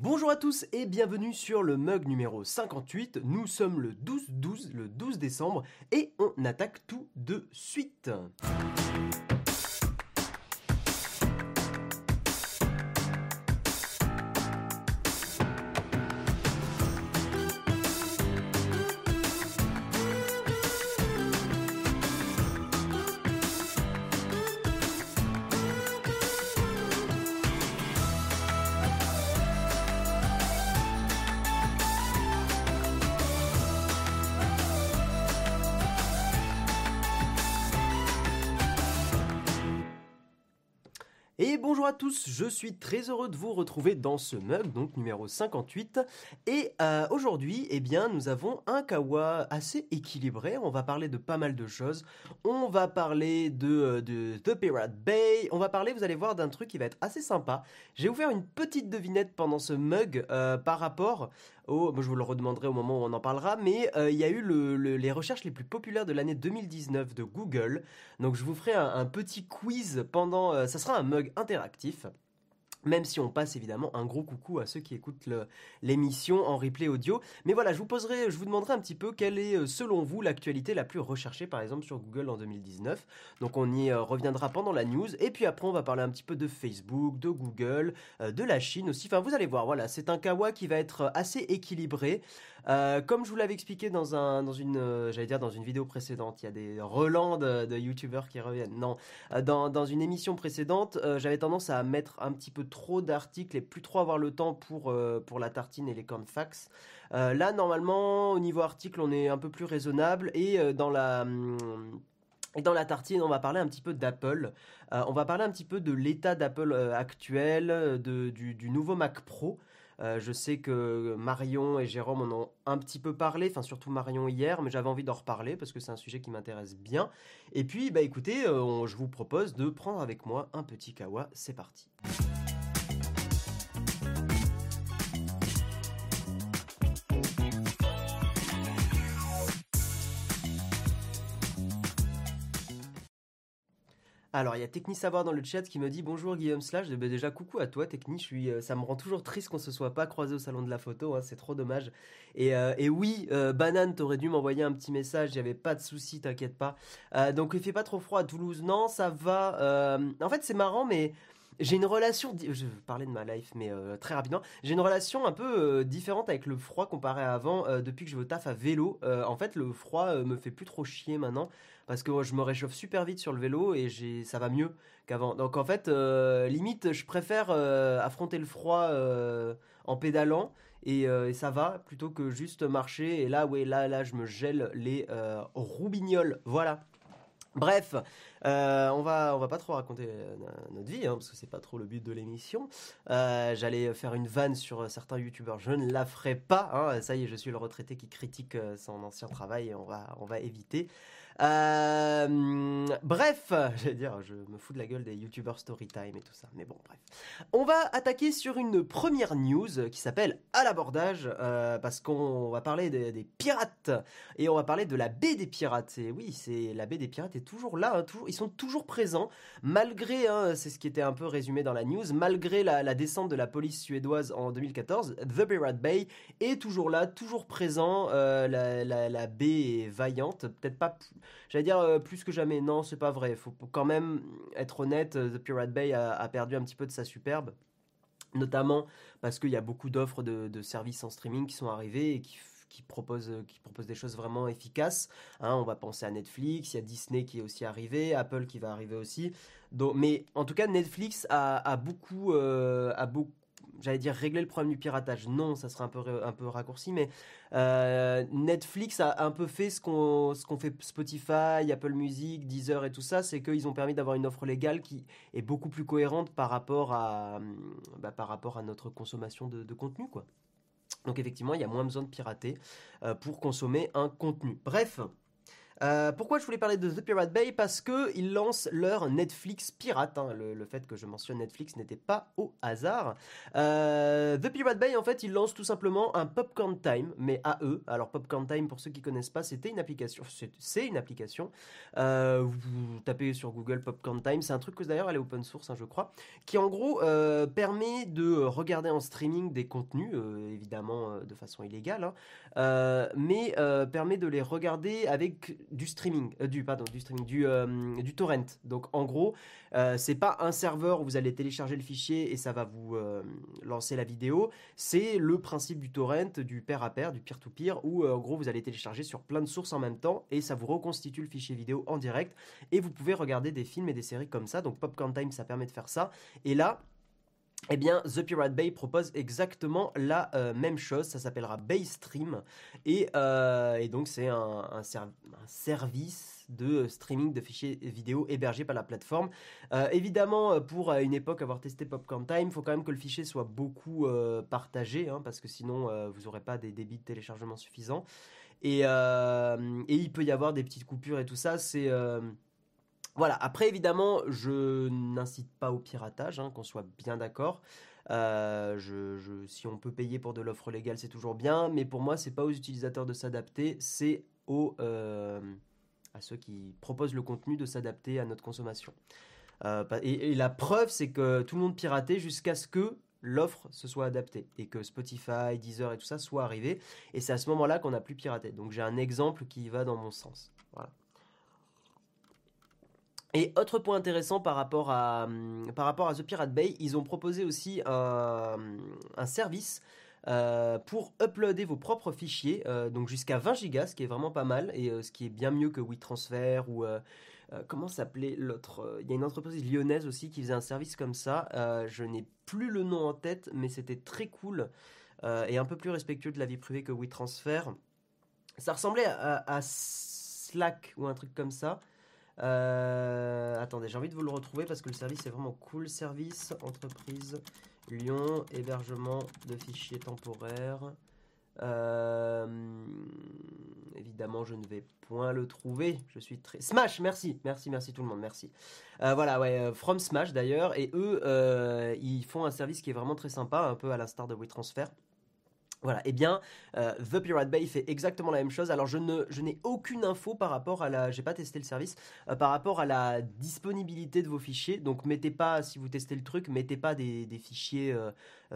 Bonjour à tous et bienvenue sur le mug numéro 58. Nous sommes le 12-12, le 12 décembre, et on attaque tout de suite. Tous, je suis très heureux de vous retrouver dans ce mug, donc numéro 58. Et euh, aujourd'hui, eh bien, nous avons un kawa assez équilibré. On va parler de pas mal de choses. On va parler de, euh, de The Pirate Bay. On va parler, vous allez voir, d'un truc qui va être assez sympa. Vous faire une petite devinette pendant ce mug euh, par rapport au... je vous le redemanderai au moment où on en parlera, mais il y a eu le, le- les recherches les plus populaires de l'année 2019 de Google. Donc je vous ferai un, un petit quiz pendant... euh, ça sera un mug interactif. Même si on passe évidemment un gros coucou à ceux qui écoutent l'émission en replay audio. Mais voilà, je vous poserai, je vous demanderai un petit peu quelle est euh, selon vous l'actualité la plus recherchée par exemple sur Google en 2019. Donc on y euh, reviendra pendant la news. Et puis après on va parler un petit peu de Facebook, de Google, euh, de la Chine aussi. Enfin vous allez voir, voilà, c'est un kawa qui va être assez équilibré. Comme je vous l'avais expliqué dans un, dans une, dire dans une vidéo précédente, il y a des relents de, de youtubeurs qui reviennent. Non, dans, dans une émission précédente, j'avais tendance à mettre un petit peu trop d'articles et plus trop avoir le temps pour, euh, pour la tartine et les cornfax. Euh, là, normalement, au niveau article, on est un peu plus raisonnable et euh, dans la. hum, dans la tartine, on va parler un petit peu d'Apple. On va parler un petit peu de l'état d'Apple actuel, de, du, nouveau Mac Pro. Je sais que Marion et Jérôme en ont un petit peu parlé, enfin surtout Marion hier, mais j'avais envie d'en reparler parce que c'est un sujet qui m'intéresse bien. Et puis, bah écoutez, je vous propose de prendre avec moi un petit kawa. C'est parti. Alors, il y a Techni Savoir dans le chat qui me dit bonjour Guillaume Slash. Ben, déjà, coucou à toi, Techni. Euh, ça me rend toujours triste qu'on se soit pas croisé au salon de la photo. hein, c'est trop dommage. Et, euh, et oui, euh, Banane, t'aurais dû m'envoyer un petit message. Avait pas de souci, t'inquiète pas. Euh, donc, il fait pas trop froid à Toulouse. Non, ça va. en fait, c'est marrant, mais. J'ai une relation, je parler de ma life, mais très rapidement. J'ai une relation un peu différente avec le froid comparé à avant. depuis que je au taf à vélo, en fait, le froid me fait plus trop chier maintenant parce que je me réchauffe super vite sur le vélo et ça va mieux qu'avant. Donc en fait, euh, limite, je préfère euh, affronter le froid euh, en pédalant et, ça va plutôt que juste marcher. Et là, ouais, là, là, je me gèle les roubignoles. Voilà. Bref, on va on va pas trop raconter notre vie hein, parce que c'est pas trop le but de l'émission. J'allais faire une vanne sur certains youtubeurs, je ne la ferai pas. hein. ça y est, je suis le retraité qui critique son ancien travail on va on va éviter. Euh, bref, j'allais dire, je me fous de la gueule des youtubeurs storytime et tout ça, mais bon, bref. On va attaquer sur une première news qui s'appelle à l'abordage euh, parce qu'on va parler des, pirates et on va parler de la baie des pirates. Et oui, c'est la baie des pirates est toujours là, hein, ils sont toujours présents malgré, hein, c'est ce qui était un peu résumé dans la news, malgré la, descente de la police suédoise en 2014, The Pirate Bay est toujours là, toujours présent. euh, la, la- baie est vaillante, peut-être pas, j'allais dire euh, plus que jamais. Non, c'est pas vrai. Faut quand même être honnête. euh, The Pirate Bay a, perdu un petit peu de sa superbe notamment parce qu'il y a beaucoup d'offres de, services en streaming qui sont arrivés et qui, qui proposent, qui proposent des choses vraiment efficaces. Hein, on va penser à Netflix, il y a Disney qui est aussi arrivé, Apple qui va arriver aussi. Mais en tout cas, Netflix a, beaucoup, euh, a beaucoup J'allais dire régler le problème du piratage. Non, ça serait un peu, raccourci, mais euh, Netflix a un peu fait ce qu'on fait Spotify, Apple Music, Deezer et tout ça, c'est qu'ils ont permis d'avoir une offre légale qui est beaucoup plus cohérente par rapport à, bah, rapport à notre consommation de, de contenu, quoi. Donc effectivement, il y a moins besoin de pirater euh, pour consommer un contenu. Bref, Euh, pourquoi je voulais parler de The Pirate Bay? Parce qu'ils lancent leur Netflix pirate. Hein. Le, fait que je mentionne Netflix n'était pas au hasard. Euh, The Pirate Bay, en fait, ils lancent tout simplement un Popcorn Time, mais à eux. Alors, Popcorn Time, pour ceux qui connaissent pas, c'était une application. C'est une application. Euh, vous tapez sur Google Popcorn Time. C'est un truc que d'ailleurs, elle est open source, hein, je crois, qui en gros permet de regarder en streaming des contenus, évidemment de façon illégale, hein, mais permet de les regarder avec du streaming, euh, du pardon, du streaming, du, euh, du torrent. Donc en gros, euh, c'est pas un serveur où vous allez télécharger le fichier et ça va vous lancer la vidéo. C'est le principe du torrent, du pair à pair, du peer-to-peer, où en gros vous allez télécharger sur plein de sources en même temps et ça vous reconstitue le fichier vidéo en direct et vous pouvez regarder des films et des séries comme ça. Donc Popcorn Time, ça permet de faire ça. Et là, eh bien, The Pirate Bay propose exactement la euh, même chose. Ça s'appellera Baystream. Et, euh, et donc, c'est un, service de streaming de fichiers vidéo hébergé par la plateforme. Euh, évidemment, pour une époque avoir testé Popcorn Time, il faut quand même que le fichier soit beaucoup partagé, hein, parce que sinon, vous n'aurez pas des débits de téléchargement suffisants. Et, et, il peut y avoir des petites coupures et tout ça. C'est voilà, après évidemment, je n'incite pas au piratage, hein, qu'on soit bien d'accord. Euh, si on peut payer pour de l'offre légale, c'est toujours bien, mais pour moi, c'est pas aux utilisateurs de s'adapter, c'est aux euh, à ceux qui proposent le contenu de s'adapter à notre consommation. Euh, et, la preuve, c'est que tout le monde piratait jusqu'à ce que l'offre se soit adaptée et que Spotify, Deezer et tout ça soit arrivé. Et c'est à ce moment-là qu'on n'a plus piraté. Donc j'ai un exemple qui va dans mon sens. Voilà. Et autre point intéressant par rapport à, hum, par rapport à The Pirate Bay, ils ont proposé aussi un, service euh, pour uploader vos propres fichiers, euh, donc jusqu'à 20 gigas, ce qui est vraiment pas mal, et euh, ce qui est bien mieux que WeTransfer ou comment s'appelait l'autre Il y a une entreprise lyonnaise aussi qui faisait un service comme ça. je n'ai plus le nom en tête, mais c'était très cool et un peu plus respectueux de la vie privée que WeTransfer. Ça ressemblait à Slack ou un truc comme ça. Euh, attendez, j'ai envie de vous le retrouver parce que le service est vraiment cool. Service, entreprise, Lyon, hébergement de fichiers temporaires. Euh, évidemment, je ne vais point le trouver. Je suis très. Smash, merci, merci, merci tout le monde, merci. Euh, voilà, ouais, From Smash d'ailleurs. Et eux, ils font un service qui est vraiment très sympa, un peu à l'instar de WeTransfer. Voilà, eh bien, euh, The Pirate Bay fait exactement la même chose. Alors, je ne, je n'ai aucune info par rapport à la, j'ai pas testé le service, euh, par rapport à la disponibilité de vos fichiers. Donc, mettez pas, si vous testez le truc, mettez pas des, fichiers euh,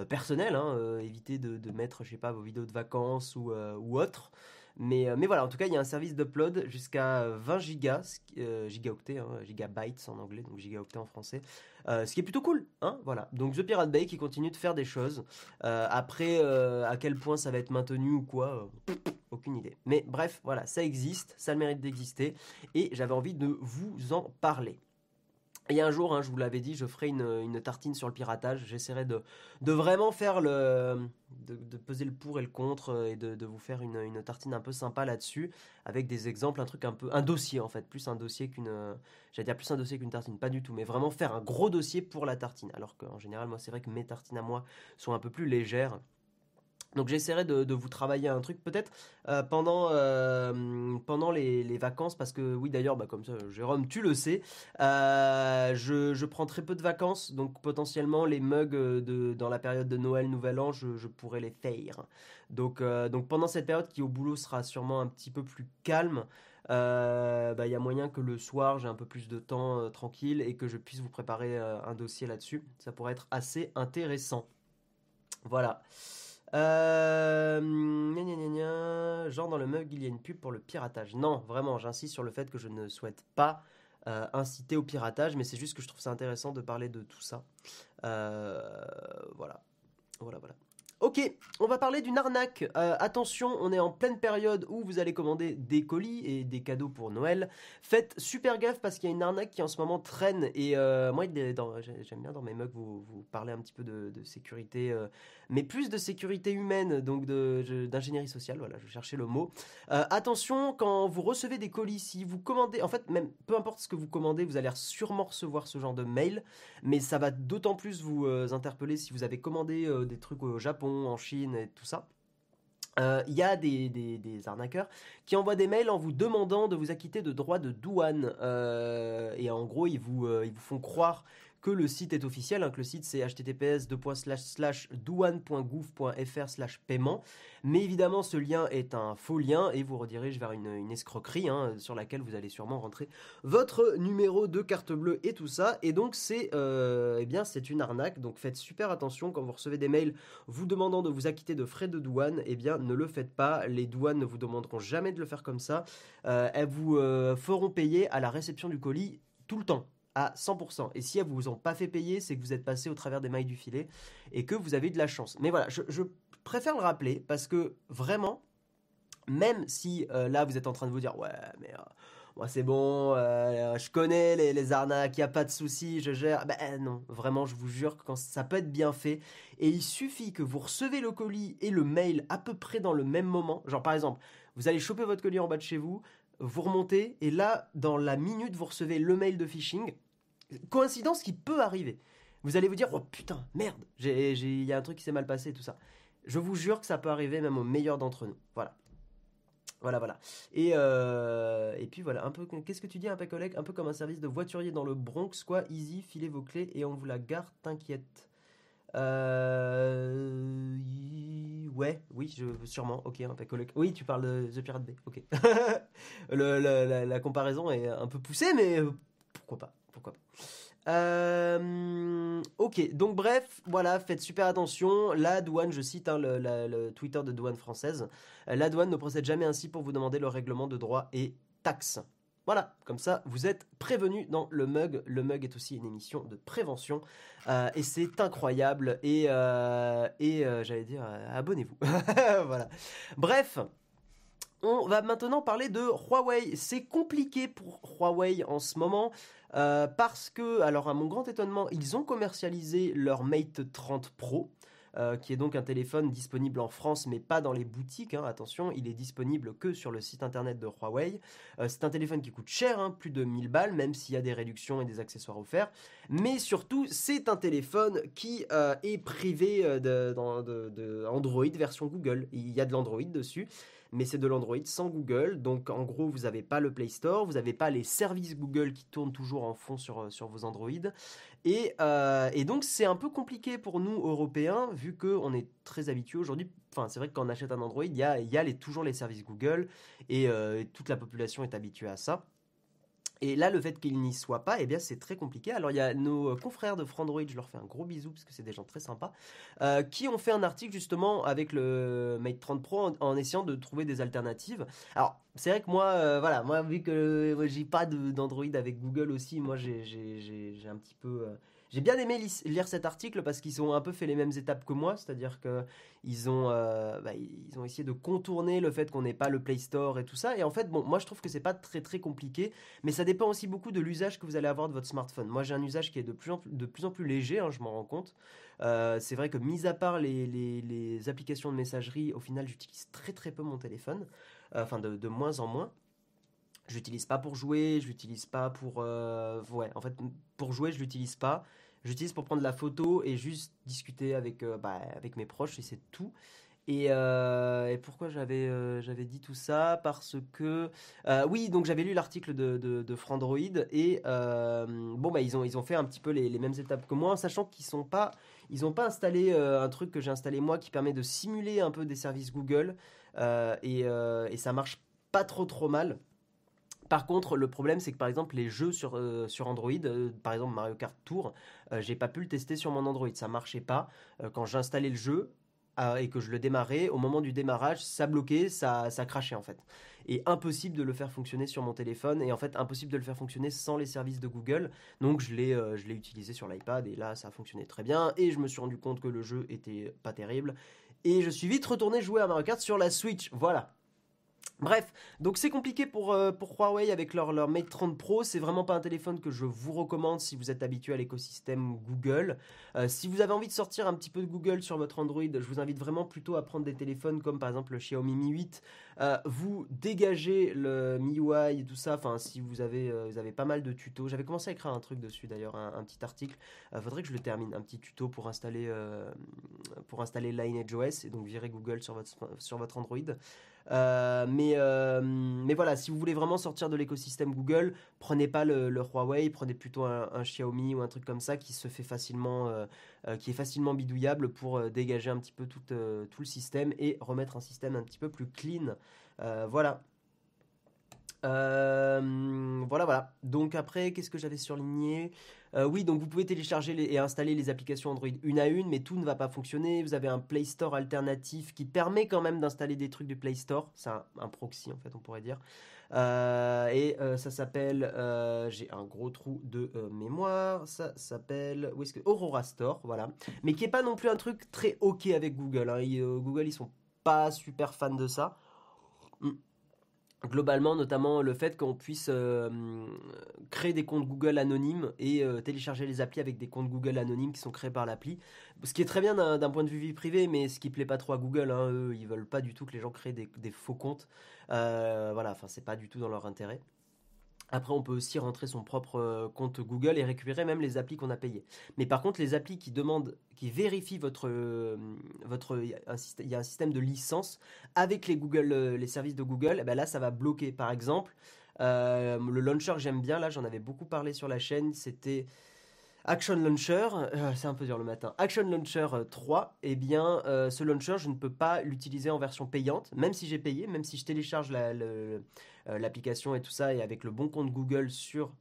personnels. Hein, évitez de, mettre, je sais pas, vos vidéos de vacances ou, ou autres. Mais, euh, mais voilà, en tout cas, il y a un service d'upload jusqu'à 20 gigas, euh, gigaoctets, hein, gigabytes en anglais, donc gigaoctets en français, euh, ce qui est plutôt cool. Hein, voilà. Donc The Pirate Bay qui continue de faire des choses. après, à quel point ça va être maintenu ou quoi, aucune idée. Mais bref, voilà, ça existe, ça a le mérite d'exister, et j'avais envie de vous en parler. A un jour, hein, je vous l'avais dit, je ferai une, tartine sur le piratage. J'essaierai de, vraiment faire le. De, peser le pour et le contre euh, et de, vous faire une, tartine un peu sympa là-dessus avec des exemples, un truc un peu. Un dossier en fait, plus un dossier qu'une. J'allais dire plus un dossier qu'une tartine, pas du tout, mais vraiment faire un gros dossier pour la tartine. Alors qu'en général, moi, c'est vrai que mes tartines à moi sont un peu plus légères. Donc j'essaierai de, vous travailler un truc peut-être euh, pendant, euh, pendant les, vacances parce que oui d'ailleurs bah, comme ça Jérôme tu le sais euh, je, prends très peu de vacances donc potentiellement les mugs de, dans la période de Noël Nouvel An je, pourrais les faire. Donc, donc pendant cette période qui au boulot sera sûrement un petit peu plus calme bah, il y a moyen que le soir j'ai un peu plus de temps tranquille et que je puisse vous préparer un dossier là-dessus. Ça pourrait être assez intéressant. Voilà euh, genre dans le mug, il y a une pub pour le piratage. Non, vraiment, j'insiste sur le fait que je ne souhaite pas euh, inciter au piratage, mais c'est juste que je trouve ça intéressant de parler de tout ça. Euh, voilà. Voilà, voilà. Ok, on va parler d'une arnaque. Euh, attention, on est en pleine période où vous allez commander des colis et des cadeaux pour Noël. Faites super gaffe parce qu'il y a une arnaque qui en ce moment traîne. Et euh, moi, j'aime bien dans mes mugs vous, parler un petit peu de, sécurité, euh, mais plus de sécurité humaine, donc d'ingénierie sociale. Voilà, je cherchais le mot. attention, quand vous recevez des colis, si vous commandez, en fait, même peu importe ce que vous commandez, vous allez sûrement recevoir ce genre de mail. Mais ça va d'autant plus vous interpeller si vous avez commandé des trucs au Japon en Chine et tout ça. euh, il y a des, arnaqueurs qui envoient des mails en vous demandant de vous acquitter de droits de douane. Euh, et en gros, ils vous, euh, ils vous font croire que le site est officiel, hein, que le site c'est https douane.gouv.fr paiement. Mais évidemment, ce lien est un faux lien et vous redirige vers une, escroquerie hein, sur laquelle vous allez sûrement rentrer votre numéro de carte bleue et tout ça. Et donc c'est euh, eh bien c'est une arnaque. Donc faites super attention quand vous recevez des mails vous demandant de vous acquitter de frais de douane. Eh bien ne le faites pas. Les douanes ne vous demanderont jamais de le faire comme ça. Euh, elles vous euh, feront payer à la réception du colis tout le temps à 100%. Et si elles vous ont pas fait payer, c'est que vous êtes passé au travers des mailles du filet et que vous avez eu de la chance. Mais voilà, je, préfère le rappeler parce que vraiment, même si euh, là vous êtes en train de vous dire ouais, mais euh, moi c'est bon, euh, je connais les, arnaques, il n'y a pas de souci, je gère. Ben non, vraiment, je vous jure que quand ça peut être bien fait et il suffit que vous recevez le colis et le mail à peu près dans le même moment. Genre par exemple, vous allez choper votre colis en bas de chez vous, vous remontez, et là, dans la minute, vous recevez le mail de phishing. Coïncidence qui peut arriver. Vous allez vous dire, oh putain, merde, il y a un truc qui s'est mal passé, tout ça. Je vous jure que ça peut arriver même au meilleur d'entre nous. Voilà. Voilà, voilà. Et, euh, et puis voilà, un peu, qu'est-ce que tu dis, un peu collègue Un peu comme un service de voiturier dans le Bronx, quoi. Easy, filez vos clés et on vous la garde, t'inquiète. Euh, ouais, oui, je, sûrement. Ok, un Oui, tu parles de The Pirate Bay. Ok. la, comparaison est un peu poussée, mais euh, pourquoi pas Pourquoi pas euh, ok, donc bref, voilà, faites super attention. La douane, je cite hein, le, Twitter de douane française, la douane ne procède jamais ainsi pour vous demander le règlement de droits et taxes. Voilà, comme ça, vous êtes prévenus dans le mug. Le mug est aussi une émission de prévention. Euh, et c'est incroyable. Et, euh, et euh, j'allais dire, abonnez-vous. voilà. Bref. On va maintenant parler de Huawei. C'est compliqué pour Huawei en ce moment parce que, alors à mon grand étonnement, ils ont commercialisé leur Mate 30 Pro. Euh, qui est donc un téléphone disponible en France, mais pas dans les boutiques. Hein, attention, il est disponible que sur le site internet de Huawei. Euh, c'est un téléphone qui coûte cher, hein, plus de 1000 balles, même s'il y a des réductions et des accessoires offerts. Mais surtout, c'est un téléphone qui euh, est privé de, version Google. Il y a de l'Android dessus mais c'est de l'Android sans Google. Donc en gros, vous n'avez pas le Play Store, vous n'avez pas les services Google qui tournent toujours en fond sur, sur vos Android. Et, euh, et donc c'est un peu compliqué pour nous Européens, vu qu'on est très habitués aujourd'hui. Enfin, c'est vrai que quand on achète un Android, il y a, y a les, toujours les services Google et euh, toute la population est habituée à ça. Et là, le fait qu'il n'y soit pas, eh bien, c'est très compliqué. Alors, il y a nos euh, confrères de Frandroid, je leur fais un gros bisou parce que c'est des gens très sympas, euh, qui ont fait un article justement avec le Mate 30 Pro en, essayant de trouver des alternatives. Alors, c'est vrai que moi, euh, voilà, moi, vu que j'ai pas d'Android avec Google aussi, moi, j'ai un petit peu j'ai bien aimé lire cet article parce qu'ils ont un peu fait les mêmes étapes que moi, c'est-à-dire qu'ils ont, euh, bah, ils ont essayé de contourner le fait qu'on n'ait pas le Play Store et tout ça. Et en fait, bon, moi je trouve que c'est pas très très compliqué, mais ça dépend aussi beaucoup de l'usage que vous allez avoir de votre smartphone. Moi j'ai un usage qui est de plus en plus, de plus, en plus léger, hein, je m'en rends compte. Euh, c'est vrai que mis à part les, les, applications de messagerie, au final j'utilise très très peu mon téléphone, euh, enfin de, de moins en moins. Je l'utilise pas pour jouer, je l'utilise pas pour ouais, en fait pour jouer, je l'utilise pas. J'utilise pour prendre la photo et juste discuter avec, euh, bah, avec mes proches et c'est tout. Et, euh, pourquoi j'avais euh, j'avais dit tout ça? Parce que oui, donc j'avais lu l'article de, de, Frandroid et bon bah ils ont ils ont fait un petit peu les, les mêmes étapes que moi, sachant qu'ils sont pas ils ont pas installé un truc que j'ai installé moi qui permet de simuler un peu des services Google et, et ça marche pas trop trop mal. Par contre, le problème, c'est que par exemple, les jeux sur, euh, sur Android, euh, par exemple Mario Kart Tour, euh, j'ai pas pu le tester sur mon Android. Ça marchait pas. quand j'installais le jeu et que je le démarrais, au moment du démarrage, ça bloquait, ça, ça crachait en fait. Et impossible de le faire fonctionner sur mon téléphone. Et en fait, impossible de le faire fonctionner sans les services de Google. Donc, je l'ai, utilisé sur l'iPad et là, ça a fonctionné très bien. Et je me suis rendu compte que le jeu était pas terrible. Et je suis vite retourné jouer à Mario Kart sur la Switch. Voilà. Bref, donc c'est compliqué pour, euh, pour Huawei avec leur, leur Mate 30 Pro. C'est vraiment pas un téléphone que je vous recommande si vous êtes habitué à l'écosystème Google. Euh, si vous avez envie de sortir un petit peu de Google sur votre Android, je vous invite vraiment plutôt à prendre des téléphones comme par exemple le Xiaomi Mi 8. Euh, vous dégagez le MIUI et tout ça. Enfin, si vous avez, vous avez pas mal de tutos. J'avais commencé à écrire un truc dessus d'ailleurs, un, petit article. faudrait que je le termine. Un petit tuto pour installer, pour installer Lineage OS et donc virer Google sur votre, sur votre Android. Euh, mais, euh, mais voilà, si vous voulez vraiment sortir de l'écosystème Google, prenez pas le, Huawei, prenez plutôt un, Xiaomi ou un truc comme ça qui se fait facilement, euh, qui est facilement bidouillable pour dégager un petit peu tout, tout le système et remettre un système un petit peu plus clean. voilà. voilà, voilà. Donc après, qu'est-ce que j'avais surligné? Euh, oui, donc vous pouvez télécharger et installer les applications Android une à une, mais tout ne va pas fonctionner. Vous avez un Play Store alternatif qui permet quand même d'installer des trucs du Play Store. C'est un, proxy en fait, on pourrait dire. Euh, et euh, ça s'appelle, j'ai un gros trou de mémoire, ça s'appelle, où est-ce que Aurora Store, voilà. Mais qui est pas non plus un truc très ok avec Google. Hein. Google, ils sont pas super fans de ça. Hmm globalement, notamment le fait qu'on puisse euh, créer des comptes Google anonymes et euh, télécharger les applis avec des comptes Google anonymes qui sont créés par l'appli. Ce qui est très bien d'un point de vue vie privée, mais ce qui plaît pas trop à Google, hein, eux, ils veulent pas du tout que les gens créent des, faux comptes. Euh, voilà, enfin, c'est pas du tout dans leur intérêt. Après, on peut aussi rentrer son propre euh, compte Google et récupérer même les applis qu'on a payées. Mais par contre, les applis qui demandent, qui vérifient votre, euh, votre, il y a un système de licence avec les Google, euh, les services de Google. Eh ben là, ça va bloquer. Par exemple, le launcher j'aime bien, là, j'en avais beaucoup parlé sur la chaîne. C'était Action Launcher, euh, c'est un peu dur le matin. Action Launcher 3, euh, eh bien, euh, ce launcher, je ne peux pas l'utiliser en version payante, même si j'ai payé, même si je télécharge l'application et tout ça, et avec le bon compte Google sur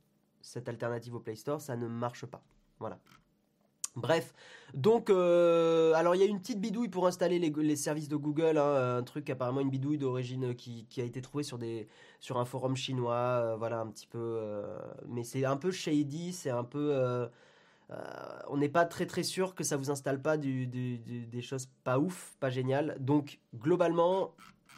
cette alternative au Play Store, ça ne marche pas. Voilà. Bref, donc, alors il y a une petite bidouille pour installer les, services de Google, hein, un truc apparemment une bidouille d'origine qui, a été trouvée sur, des, sur un forum chinois, voilà un petit peu, mais c'est un peu shady, c'est un peu on n'est pas très très sûr que ça vous installe pas des choses pas ouf, pas géniales. Donc globalement,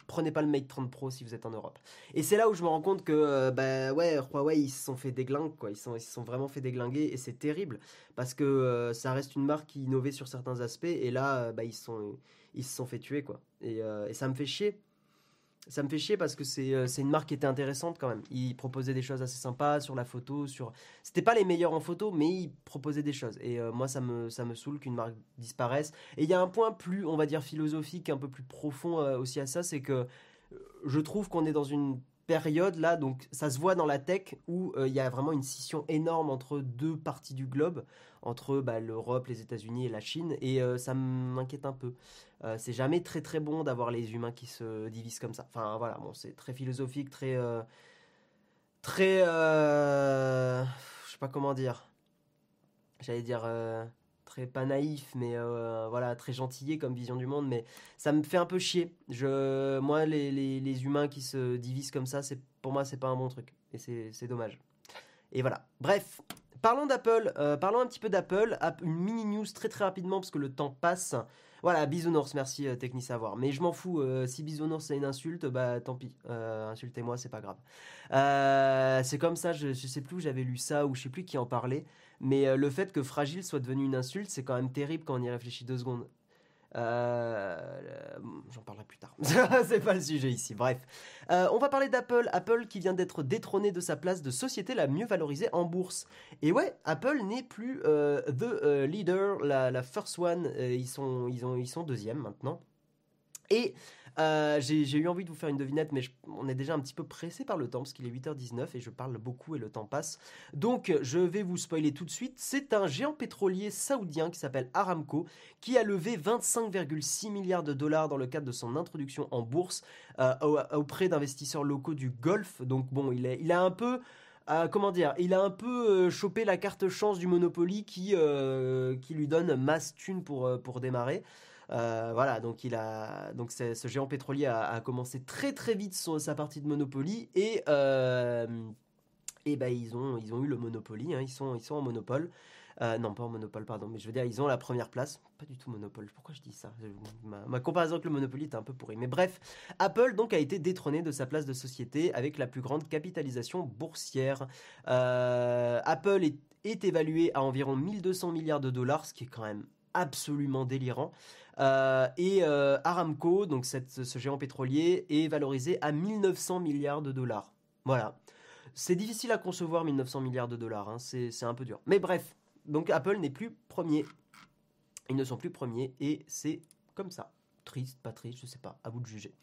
prenez pas le Mate 30 Pro si vous êtes en Europe. Et c'est là où je me rends compte que euh, bah ouais, Huawei ils se sont fait déglinguer quoi, ils se sont vraiment fait déglinguer et c'est terrible parce que euh, ça reste une marque qui innovait sur certains aspects et là bah ils se sont fait tuer quoi. Et ça me fait chier ça me fait chier parce que euh, c'est une marque qui était intéressante quand même. Ils proposaient des choses assez sympas sur la photo, sur c'était pas les meilleurs en photo, mais ils proposaient des choses. Et euh, moi, ça me ça me saoule qu'une marque disparaisse. Et il y a un point plus, on va dire philosophique, un peu plus profond euh, aussi à ça, c'est que je trouve qu'on est dans une période là, donc ça se voit dans la tech où il y a vraiment une scission énorme entre deux parties du globe, entre bah, l'Europe, les États-Unis et la Chine, et ça m'inquiète un peu. Euh, c'est jamais très très bon d'avoir les humains qui se divisent comme ça. Enfin voilà, bon, c'est très philosophique, très. Euh, très. Euh, je sais pas comment dire. J'allais dire. Très pas naïf, mais voilà, très gentillé comme vision du monde, mais ça me fait un peu chier. Je, moi, les, les, humains qui se divisent comme ça, c'est pour moi, c'est pas un bon truc. Et c'est dommage. Et voilà. Bref, parlons d'Apple. parlons un petit peu d'Apple. Une mini news très très rapidement parce que le temps passe. Voilà, bisounours, merci euh, Savoir. Mais je m'en fous, euh, si bisounours c'est une insulte, bah tant pis. Euh, insultez-moi, c'est pas grave. c'est comme ça, je, je sais plus où j'avais lu ça ou je sais plus qui en parlait. Mais le fait que fragile soit devenu une insulte, c'est quand même terrible quand on y réfléchit deux secondes. Euh, j'en parlerai plus tard. c'est pas le sujet ici. Bref, euh, on va parler d'Apple. Apple qui vient d'être détrôné de sa place de société la mieux valorisée en bourse. Et ouais, Apple n'est plus euh, the leader, la, first one. ils sont, ils ont, ils sont deuxième maintenant. Et euh, j'ai eu envie de vous faire une devinette, mais on est déjà un petit peu pressé par le temps parce qu'il est 8h19 et je parle beaucoup et le temps passe. Donc je vais vous spoiler tout de suite. C'est un géant pétrolier saoudien qui s'appelle Aramco qui a levé 25,6 milliards de dollars dans le cadre de son introduction en bourse euh, auprès d'investisseurs locaux du Golfe. Donc bon, il, a un peu... Euh, comment dire, il a un peu chopé la carte chance du Monopoly qui, lui donne masse thune pour démarrer. Euh, voilà, donc il a, donc ce géant pétrolier a, commencé très très vite sa partie de Monopoly et euh, et ben ils ont ils ont eu le Monopoly, hein, ils sont ils sont en monopole. Euh, non, pas en monopole, pardon, mais je veux dire, ils ont la première place. Pas du tout monopole. Pourquoi je dis ça? Ma, comparaison avec le Monopoly est un peu pourrie. Mais bref, Apple donc a été détrôné de sa place de société avec la plus grande capitalisation boursière. Apple est, est évalué à environ 1200 milliards de dollars, ce qui est quand même absolument délirant. Euh, et Aramco, donc ce géant pétrolier, est valorisé à 1900 milliards de dollars. Voilà. C'est difficile à concevoir 1900 milliards de dollars, hein. c'est un peu dur. Mais bref, donc Apple n'est plus premier. Ils ne sont plus premiers et c'est comme ça. Triste, pas triste, je sais pas, à vous de juger.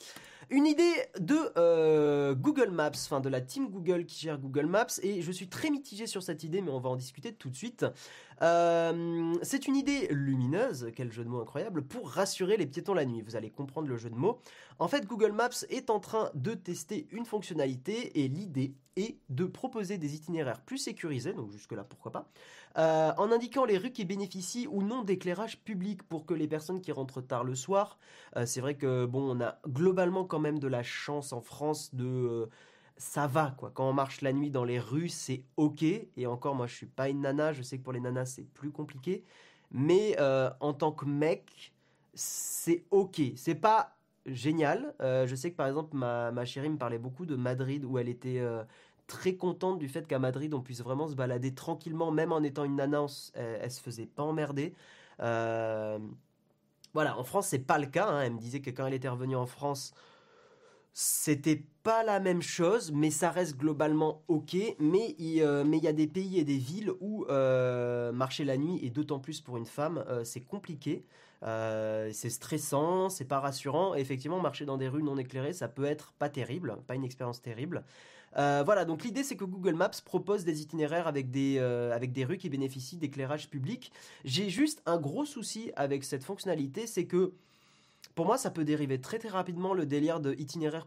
Une idée de euh, Google Maps, enfin de la team Google qui gère Google Maps, et je suis très mitigé sur cette idée, mais on va en discuter tout de suite. Euh, c'est une idée lumineuse, quel jeu de mots incroyable, pour rassurer les piétons la nuit. Vous allez comprendre le jeu de mots. En fait, Google Maps est en train de tester une fonctionnalité, et l'idée est de proposer des itinéraires plus sécurisés, donc jusque-là pourquoi pas, euh, en indiquant les rues qui bénéficient ou non d'éclairage public pour que les personnes qui rentrent tard le soir, euh, c'est vrai que bon, on a globalement quand même de la chance en France de euh, ça va quoi. Quand on marche la nuit dans les rues, c'est ok. Et encore, moi, je suis pas une nana. Je sais que pour les nanas, c'est plus compliqué. Mais en tant que mec, c'est ok. C'est pas génial. je sais que par exemple, ma, ma, chérie me parlait beaucoup de Madrid où elle était très contente du fait qu'à Madrid, on puisse vraiment se balader tranquillement, même en étant une annonce, elle, se faisait pas emmerder. Euh, voilà, en France, c'est pas le cas. Hein. Elle me disait que quand elle était revenue en France, c'était pas la même chose, mais ça reste globalement ok. Mais il, euh, y a des pays et des villes où euh, marcher la nuit, et d'autant plus pour une femme, c'est compliqué. c'est stressant, c'est pas rassurant. Effectivement, marcher dans des rues non éclairées, ça peut être pas terrible, pas une expérience terrible. Euh, voilà, donc l'idée c'est que Google Maps propose des itinéraires avec des, euh, avec des rues qui bénéficient d'éclairage public. J'ai juste un gros souci avec cette fonctionnalité, c'est que pour moi, ça peut dériver très très rapidement le délire de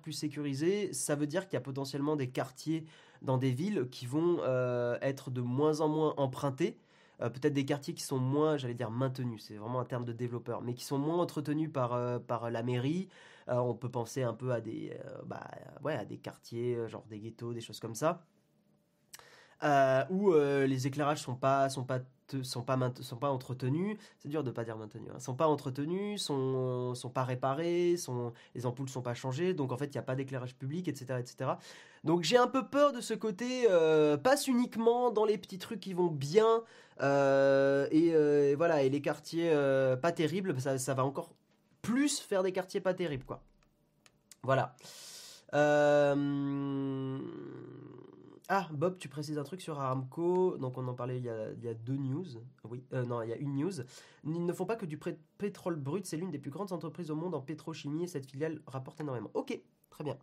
plus sécurisé. Ça veut dire qu'il y a potentiellement des quartiers dans des villes qui vont euh, être de moins en moins empruntés. peut-être des quartiers qui sont moins, j'allais dire maintenus, c'est vraiment un terme de développeur, mais qui sont moins entretenus par, par la mairie, euh, on peut penser un peu à des, euh, bah, ouais, à des quartiers, euh, genre des ghettos, des choses comme ça. où les éclairages sont pas sont pas sont pas sont pas entretenus. C'est dur de pas dire maintenus hein, sont pas entretenus sont sont pas réparés sont les ampoules sont pas changées. Donc en fait il n'y a pas d'éclairage public etc etc donc j'ai un peu peur de ce côté passe uniquement dans les petits trucs qui vont bien et, voilà et les quartiers pas terribles. Ça, ça va encore plus faire des quartiers pas terribles, quoi. Voilà. Euh, ah, Bob, tu précises un truc sur Aramco. Donc, on en parlait il y a, deux news. Oui, euh, non, il y a une news. Ils ne font pas que du pétrole brut. C'est l'une des plus grandes entreprises au monde en pétrochimie et cette filiale rapporte énormément. Ok, très bien.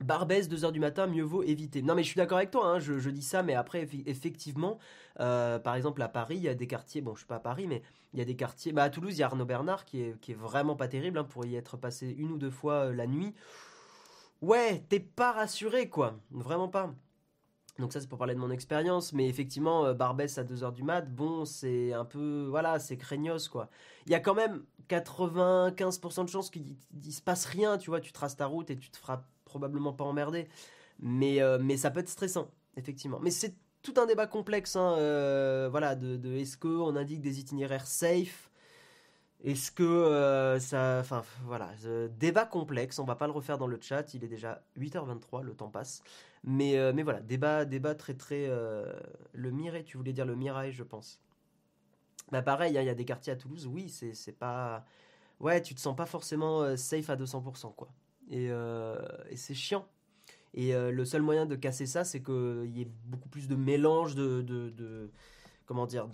Barbès, 2h du matin, mieux vaut éviter. Non mais je suis d'accord avec toi, hein, je, dis ça, mais après effectivement, euh, par exemple à Paris, il y a des quartiers, bon je suis pas à Paris, mais il y a des quartiers, bah à Toulouse il y a Arnaud Bernard qui est, vraiment pas terrible, hein, pour y être passé une ou deux fois euh, la nuit. Ouais, t'es pas rassuré quoi, vraiment pas. Donc ça c'est pour parler de mon expérience, mais effectivement euh, Barbès à 2h du mat, bon c'est un peu, voilà, c'est craignos quoi. Il y a quand même 95% de chances qu'il se passe rien, tu vois, tu traces ta route et tu te frappes probablement pas emmerdé. Mais, euh, mais ça peut être stressant, effectivement. Mais c'est tout un débat complexe, hein, euh, voilà, de, est-ce qu'on indique des itinéraires safe? Est-ce que euh, ça. Enfin, voilà, débat complexe, on va pas le refaire dans le chat, il est déjà 8h23, le temps passe. Mais, mais voilà, débat, débat très très. le Mirai, tu voulais dire le Mirail, je pense. Bah pareil, hein, il y a des quartiers à Toulouse, oui, c'est pas. Ouais, tu te sens pas forcément safe à 200%, quoi. Euh, et, c'est chiant. Et euh, le seul moyen de casser ça, c'est qu'il y ait beaucoup plus de mélange de, comment dire,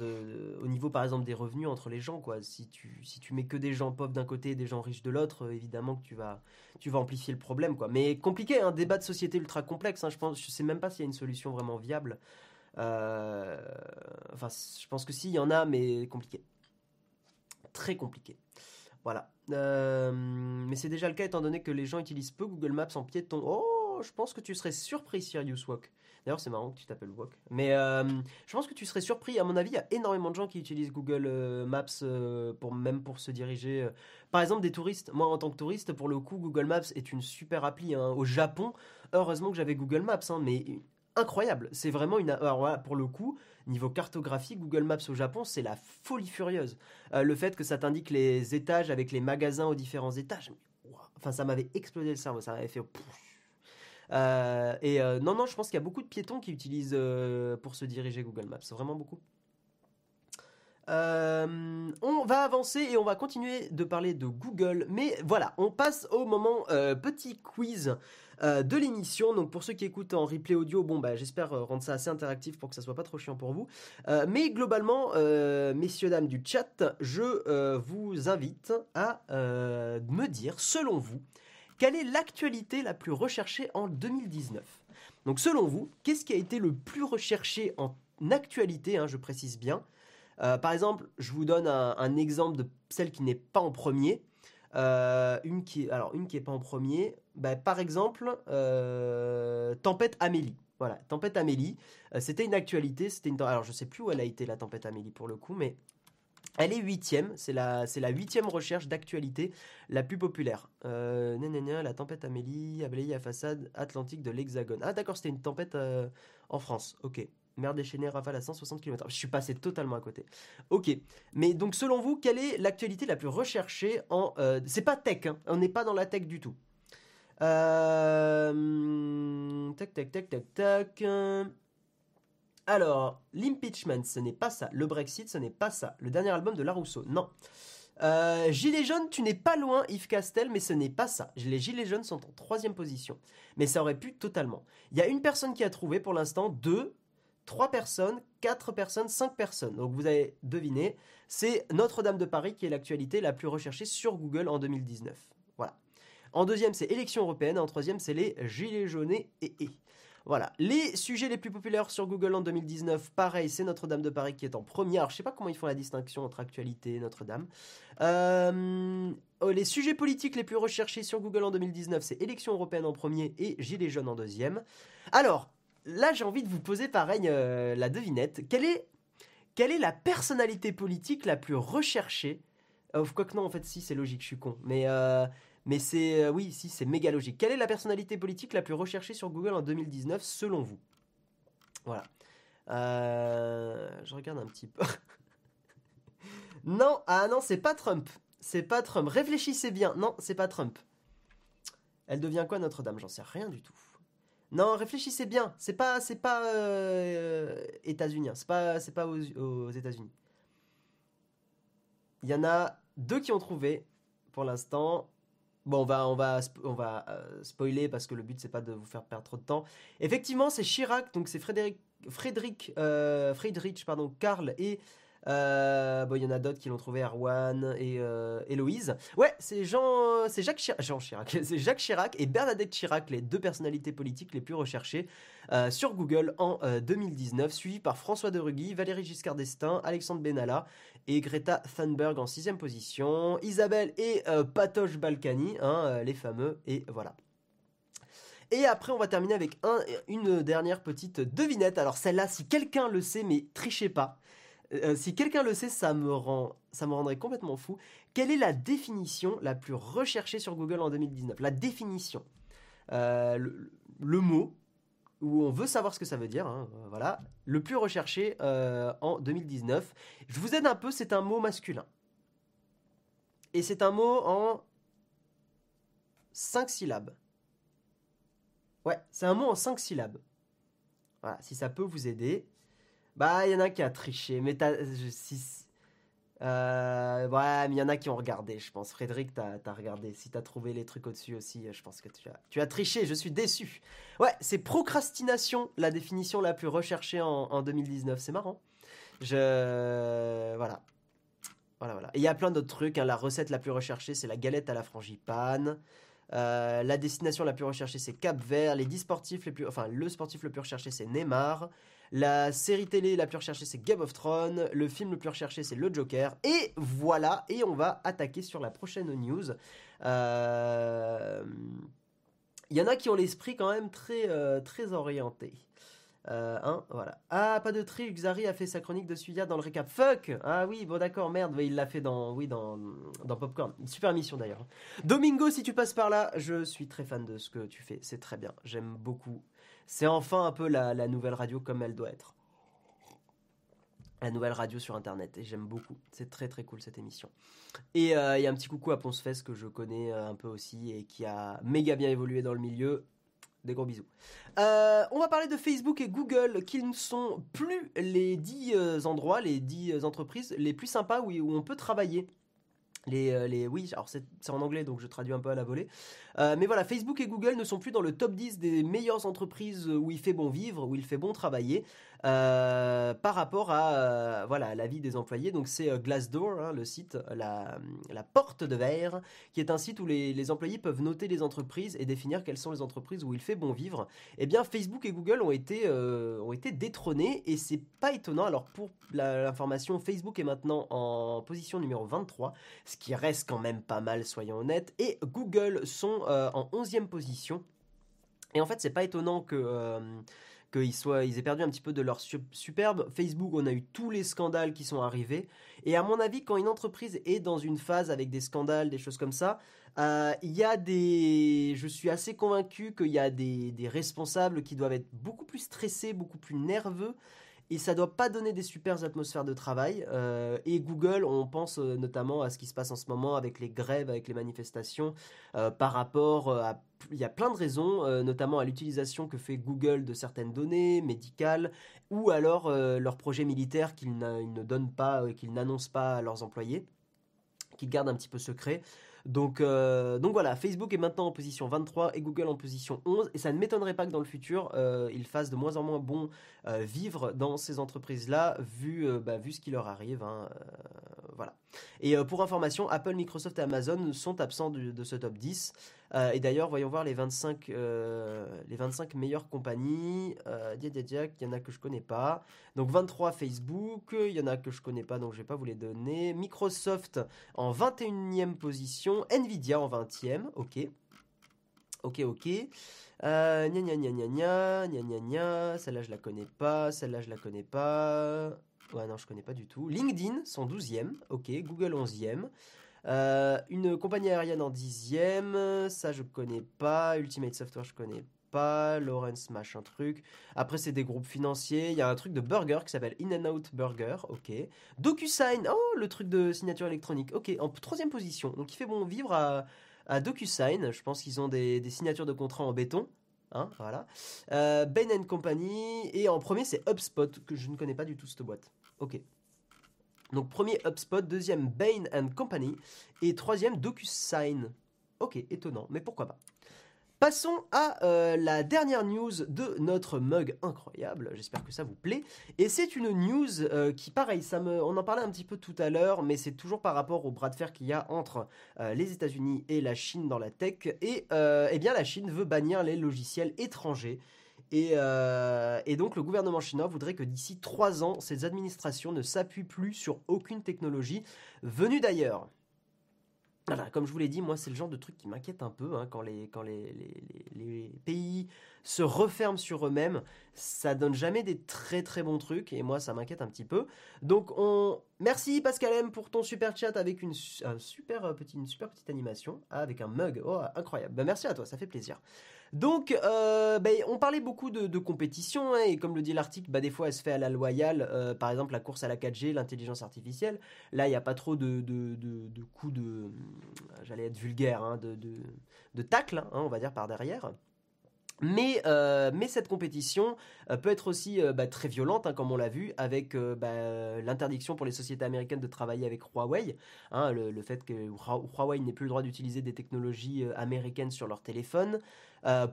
au niveau par exemple des revenus entre les gens. Quoi. Si, tu, si tu mets que des gens pauvres d'un côté et des gens riches de l'autre, évidemment que tu vas, tu vas amplifier le problème. Quoi. Mais compliqué, un hein, débat de société ultra complexe. Hein, je pense, je sais même pas s'il y a une solution vraiment viable. Euh, enfin, je pense que si, il y en a, mais compliqué. Très compliqué. Voilà. Euh, mais c'est déjà le cas étant donné que les gens utilisent peu Google Maps en piéton. Oh, je pense que tu serais surpris, Sirius Walk. D'ailleurs, c'est marrant que tu t'appelles Walk. Mais euh, je pense que tu serais surpris. À mon avis, il y a énormément de gens qui utilisent Google euh, Maps pour même pour se diriger. Par exemple, des touristes. Moi, en tant que touriste, pour le coup, Google Maps est une super appli. Hein. Au Japon, heureusement que j'avais Google Maps, hein, mais incroyable. C'est vraiment une. Alors pour le coup, Niveau cartographie, Google Maps au Japon, c'est la folie furieuse. Euh, le fait que ça t'indique les étages avec les magasins aux différents étages, enfin ça m'avait explosé le cerveau, ça m'avait fait... Euh, et euh, non, non, je pense qu'il y a beaucoup de piétons qui utilisent pour se diriger Google Maps, vraiment beaucoup. on va avancer et on va continuer de parler de Google, mais voilà, on passe au moment petit quiz euh, de l'émission. Donc pour ceux qui écoutent en replay audio, bon bah j'espère euh, rendre ça assez interactif pour que ça soit pas trop chiant pour vous. Euh, mais globalement, messieurs dames du chat, je vous invite à me dire, selon vous, quelle est l'actualité la plus recherchée en 2019 Donc selon vous, qu'est-ce qui a été le plus recherché en actualité, hein, je précise bien? Par exemple, je vous donne un exemple de celle qui n'est pas en premier. Une qui, alors une qui est pas en premier. Bah, par exemple, euh, Tempête Amélie. Voilà, Tempête Amélie. Euh, c'était une actualité. C'était une. Alors je sais plus où elle a été la Tempête Amélie pour le coup, mais elle est huitième. C'est la, la huitième recherche d'actualité la plus populaire. Euh, la Tempête Amélie a à façade atlantique de l'Hexagone. Ah d'accord, c'était une tempête en France. Ok mer déchaînée, rafale à 160 km. Je suis passé totalement à côté. Ok. Mais donc, selon vous, quelle est l'actualité la plus recherchée en. Euh, c'est pas tech, hein. on n'est pas dans la tech du tout. Euh, tac, tac, tac, tac, tac. Alors, l'impeachment, ce n'est pas ça. Le Brexit, ce n'est pas ça. Le dernier album de La Rousseau, non. Euh, Gilets jaunes, tu n'es pas loin, Yves Castel, mais ce n'est pas ça. Les Gilets jaunes sont en troisième position. Mais ça aurait pu totalement. Il y a une personne qui a trouvé pour l'instant, deux, 3 personnes, 4 personnes, 5 personnes. Donc vous avez deviné, c'est Notre-Dame de Paris qui est l'actualité la plus recherchée sur Google en 2019. En deuxième, c'est élections européennes. En troisième, c'est les gilets jaunes et, et. Voilà. Les sujets les plus populaires sur Google en 2019, pareil, c'est Notre-Dame de Paris qui est en première. Je sais pas comment ils font la distinction entre actualité et Notre-Dame. Euh, oh, les sujets politiques les plus recherchés sur Google en 2019, c'est élections européennes en premier et gilets jaunes en deuxième. Alors, là, j'ai envie de vous poser pareil euh, la devinette. Quelle est, quelle est la personnalité politique la plus recherchée? Euh, Quoique non, en fait, si, c'est logique, je suis con. Mais, euh, mais c'est. oui, si, c'est méga logique. Quelle est la personnalité politique la plus recherchée sur Google en 2019, selon vous? Voilà. je regarde un petit peu. non, ah non, c'est pas Trump. C'est pas Trump. Réfléchissez bien. Non, c'est pas Trump. Elle devient quoi Notre-Dame? J'en sais rien du tout. Non, réfléchissez bien. C'est pas, c'est pas euh, pas, c'est pas aux, États-Unis. Il y en a deux qui ont trouvé pour l'instant. Bon, on va, on va, on va euh, spoiler parce que le but c'est pas de vous faire perdre trop de temps. Effectivement, c'est Chirac, donc c'est Frédéric, Frédéric, euh, Friedrich, pardon, Karl et euh, bon, il y en a d'autres qui l'ont trouvé, Erwan et euh, Héloïse. Ouais, c'est Jean, c'est Jacques Chirac, Jean Chirac, c'est Jacques Chirac et Bernadette Chirac, les deux personnalités politiques les plus recherchées euh, sur Google en 2019, suivis par François de Rugy, Valérie Giscard d'Estaing, Alexandre Benalla et Greta Thunberg en sixième position, Isabelle et Patoche Balkany, hein, les fameux, et voilà. Et après, on va terminer avec un, une dernière petite devinette. Alors celle-là, si quelqu'un le sait, mais trichez pas. Euh, si quelqu'un le sait, ça me, rendrait complètement fou. Quelle est la définition la plus recherchée sur Google en 2019 La définition. Euh, le, mot, où on veut savoir ce que ça veut dire, hein, euh, voilà, le plus recherché en 2019. Je vous aide un peu, c'est un mot masculin. Et c'est un mot en 5 syllabes. Ouais, c'est un mot en 5 syllabes. Voilà, si ça peut vous aider. Bah, il y en a qui a triché, mais t'as. Euh, ouais, mais il y en a qui ont regardé, je pense. Frédéric, t'as as regardé. Si t'as trouvé les trucs au-dessus aussi, je pense que tu as, tu as triché, je suis déçu. Ouais, c'est procrastination, la définition la plus recherchée en, 2019. C'est marrant. Je. Voilà. Voilà, voilà. Il y a plein d'autres trucs. Hein. La recette la plus recherchée, c'est la galette à la frangipane. Euh, la destination la plus recherchée, c'est Cap Vert. Les 10 sportifs les plus. Enfin, le sportif le plus recherché, c'est Neymar. La série télé la plus recherchée, c'est Game of Thrones. Le film le plus recherché, c'est Le Joker. Et voilà, et on va attaquer sur la prochaine news. Euh, il y en a qui ont l'esprit quand même très, euh, orienté. Euh, hein. Ah, pas de tri, Xari a fait sa chronique de Suya dans le récap. Fuck Ah oui, bon d'accord, merde, il l'a fait dans, oui, dans, dans Popcorn. super mission d'ailleurs. Domingo, si tu passes par là, je suis très fan de ce que tu fais, c'est très bien. J'aime beaucoup c'est enfin un peu la, nouvelle radio comme elle doit être. la nouvelle radio sur internet et j'aime beaucoup. C'est très très cool cette émission. Et il y a un petit coucou à Ponce Fest que je connais un peu aussi et qui a méga bien évolué dans le milieu. Des gros bisous. Euh, on va parler de Facebook et Google qui ne sont plus les 10 euh, endroits, les 10 euh, entreprises les plus sympas où on peut travailler. Les, les, oui, alors c'est en anglais donc je traduis un peu à la volée. mais voilà, Facebook et Google ne sont plus dans le top 10 des meilleures entreprises où il fait bon vivre, où il fait bon travailler. Euh, par rapport à euh, voilà la vie des employés. Donc c'est euh, Glassdoor, hein, le site, la, la, porte de verre, qui est un site où les, les, employés peuvent noter les entreprises et définir quelles sont les entreprises où il fait bon vivre. Eh bien, Facebook et Google ont été ont été détrônés et c'est pas étonnant. Alors pour l'information, Facebook est maintenant en position numéro 23, ce qui reste quand même pas mal, soyons honnêtes, et Google sont en 11e position. Et en fait, c'est pas étonnant que qu'ils soient, ils aient perdu un petit peu de leur superbe. Facebook, on a eu tous les scandales qui sont arrivés. Et à mon avis, quand une entreprise est dans une phase avec des scandales, des choses comme ça, euh, il y a des, je suis assez convaincu qu'il y a des, des, responsables qui doivent être beaucoup plus stressés, beaucoup plus nerveux et ça doit pas donner des super atmosphères de travail. Euh, et Google, on pense euh, notamment à ce qui se passe en ce moment avec les grèves, avec les manifestations, euh, par rapport à... Il y a plein de raisons, notamment à l'utilisation que fait Google de certaines données médicales, ou alors leurs projets militaires qu'ils ne donnent pas, qu'ils n'annoncent pas à leurs employés, qu'ils gardent un petit peu secret. Donc, euh, donc voilà, Facebook est maintenant en position 23 et Google en position 11. Et ça ne m'étonnerait pas que dans le futur, euh, ils fassent de moins en moins bon euh, vivre dans ces entreprises-là, vu, bah, vu ce qui leur arrive. Hein, voilà. Et pour information, Apple, Microsoft et Amazon sont absents de ce top 10. Euh, et d'ailleurs, voyons voir les 25, euh, les 25 meilleures compagnies. Euh, il y en a que je connais pas. Donc 23 Facebook, il y en a que je connais pas, donc je vais pas vous les donner. Microsoft en 21e position, Nvidia en 20e, ok. Ok, ok. Euh, gna gna gna gna gna, gna gna gna, celle-là je la connais pas, celle-là je la connais pas. Ouais, non, je connais pas du tout. LinkedIn, son 12e, ok. Google 11e. Euh, une compagnie aérienne en dixième, ça je connais pas. Ultimate Software, je connais pas. Lawrence, machin truc. Après, c'est des groupes financiers. Il y a un truc de burger qui s'appelle In and Out Burger. Ok. DocuSign. Oh, le truc de signature électronique. Ok. En troisième position. Donc, il fait bon vivre à, DocuSign. Je pense qu'ils ont des, signatures de contrats en béton. Hein, voilà. Euh, Bain Company. Et en premier, c'est HubSpot, que je ne connais pas du tout cette boîte. Ok. Donc premier HubSpot, deuxième Bain Company et troisième DocuSign. Ok, étonnant, mais pourquoi pas. Passons à euh, la dernière news de notre mug incroyable. J'espère que ça vous plaît. Et c'est une news euh, qui, pareil, ça me, on en parlait un petit peu tout à l'heure, mais c'est toujours par rapport au bras de fer qu'il y a entre euh, les États-Unis et la Chine dans la tech. Et eh bien, la Chine veut bannir les logiciels étrangers. Euh, et, donc le gouvernement chinois voudrait que d'ici trois ans, ces administrations ne s'appuient plus sur aucune technologie venue d'ailleurs. Voilà, comme je vous l'ai dit, moi c'est le genre de truc qui m'inquiète un peu hein, quand, les, pays se referment sur eux-mêmes. Ça donne jamais des très très bons trucs et moi ça m'inquiète un petit peu. Donc on merci Pascal M pour ton super chat avec une, super, une super petite animation avec un mug. Oh incroyable. Ben, merci à toi, ça fait plaisir. Donc, euh, ben, on parlait beaucoup de, compétition, hein, et comme le dit l'article, bah, des fois elle se fait à la loyale, euh, par exemple la course à la 4G, l'intelligence artificielle. Là, il n'y a pas trop de, coups de, j'allais être vulgaire, hein, de, tacle, hein, on va dire, par derrière. Mais, euh, cette compétition euh, peut être aussi euh, bah, très violente, comme on l'a vu, avec bah, l'interdiction pour les sociétés américaines de travailler avec Huawei. Hein, le, fait que Huawei n'ait plus le droit d'utiliser des technologies américaines sur leur téléphone.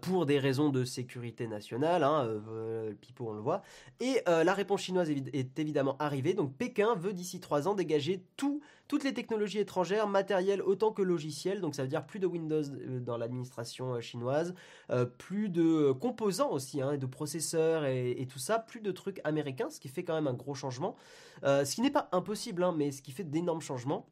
Pour des raisons de sécurité nationale, hein, Pipo on le voit. Et la réponse chinoise est, évidemment arrivée, donc Pékin veut d'ici trois ans dégager tout toutes les technologies étrangères, matérielles autant que logicielles, donc ça veut dire plus de Windows euh, dans l'administration euh, chinoise, euh, plus de composants aussi, hein, de processeurs et, tout ça, plus de trucs américains, ce qui fait quand même un gros changement, ce qui n'est pas impossible, hein, mais ce qui fait d'énormes changements.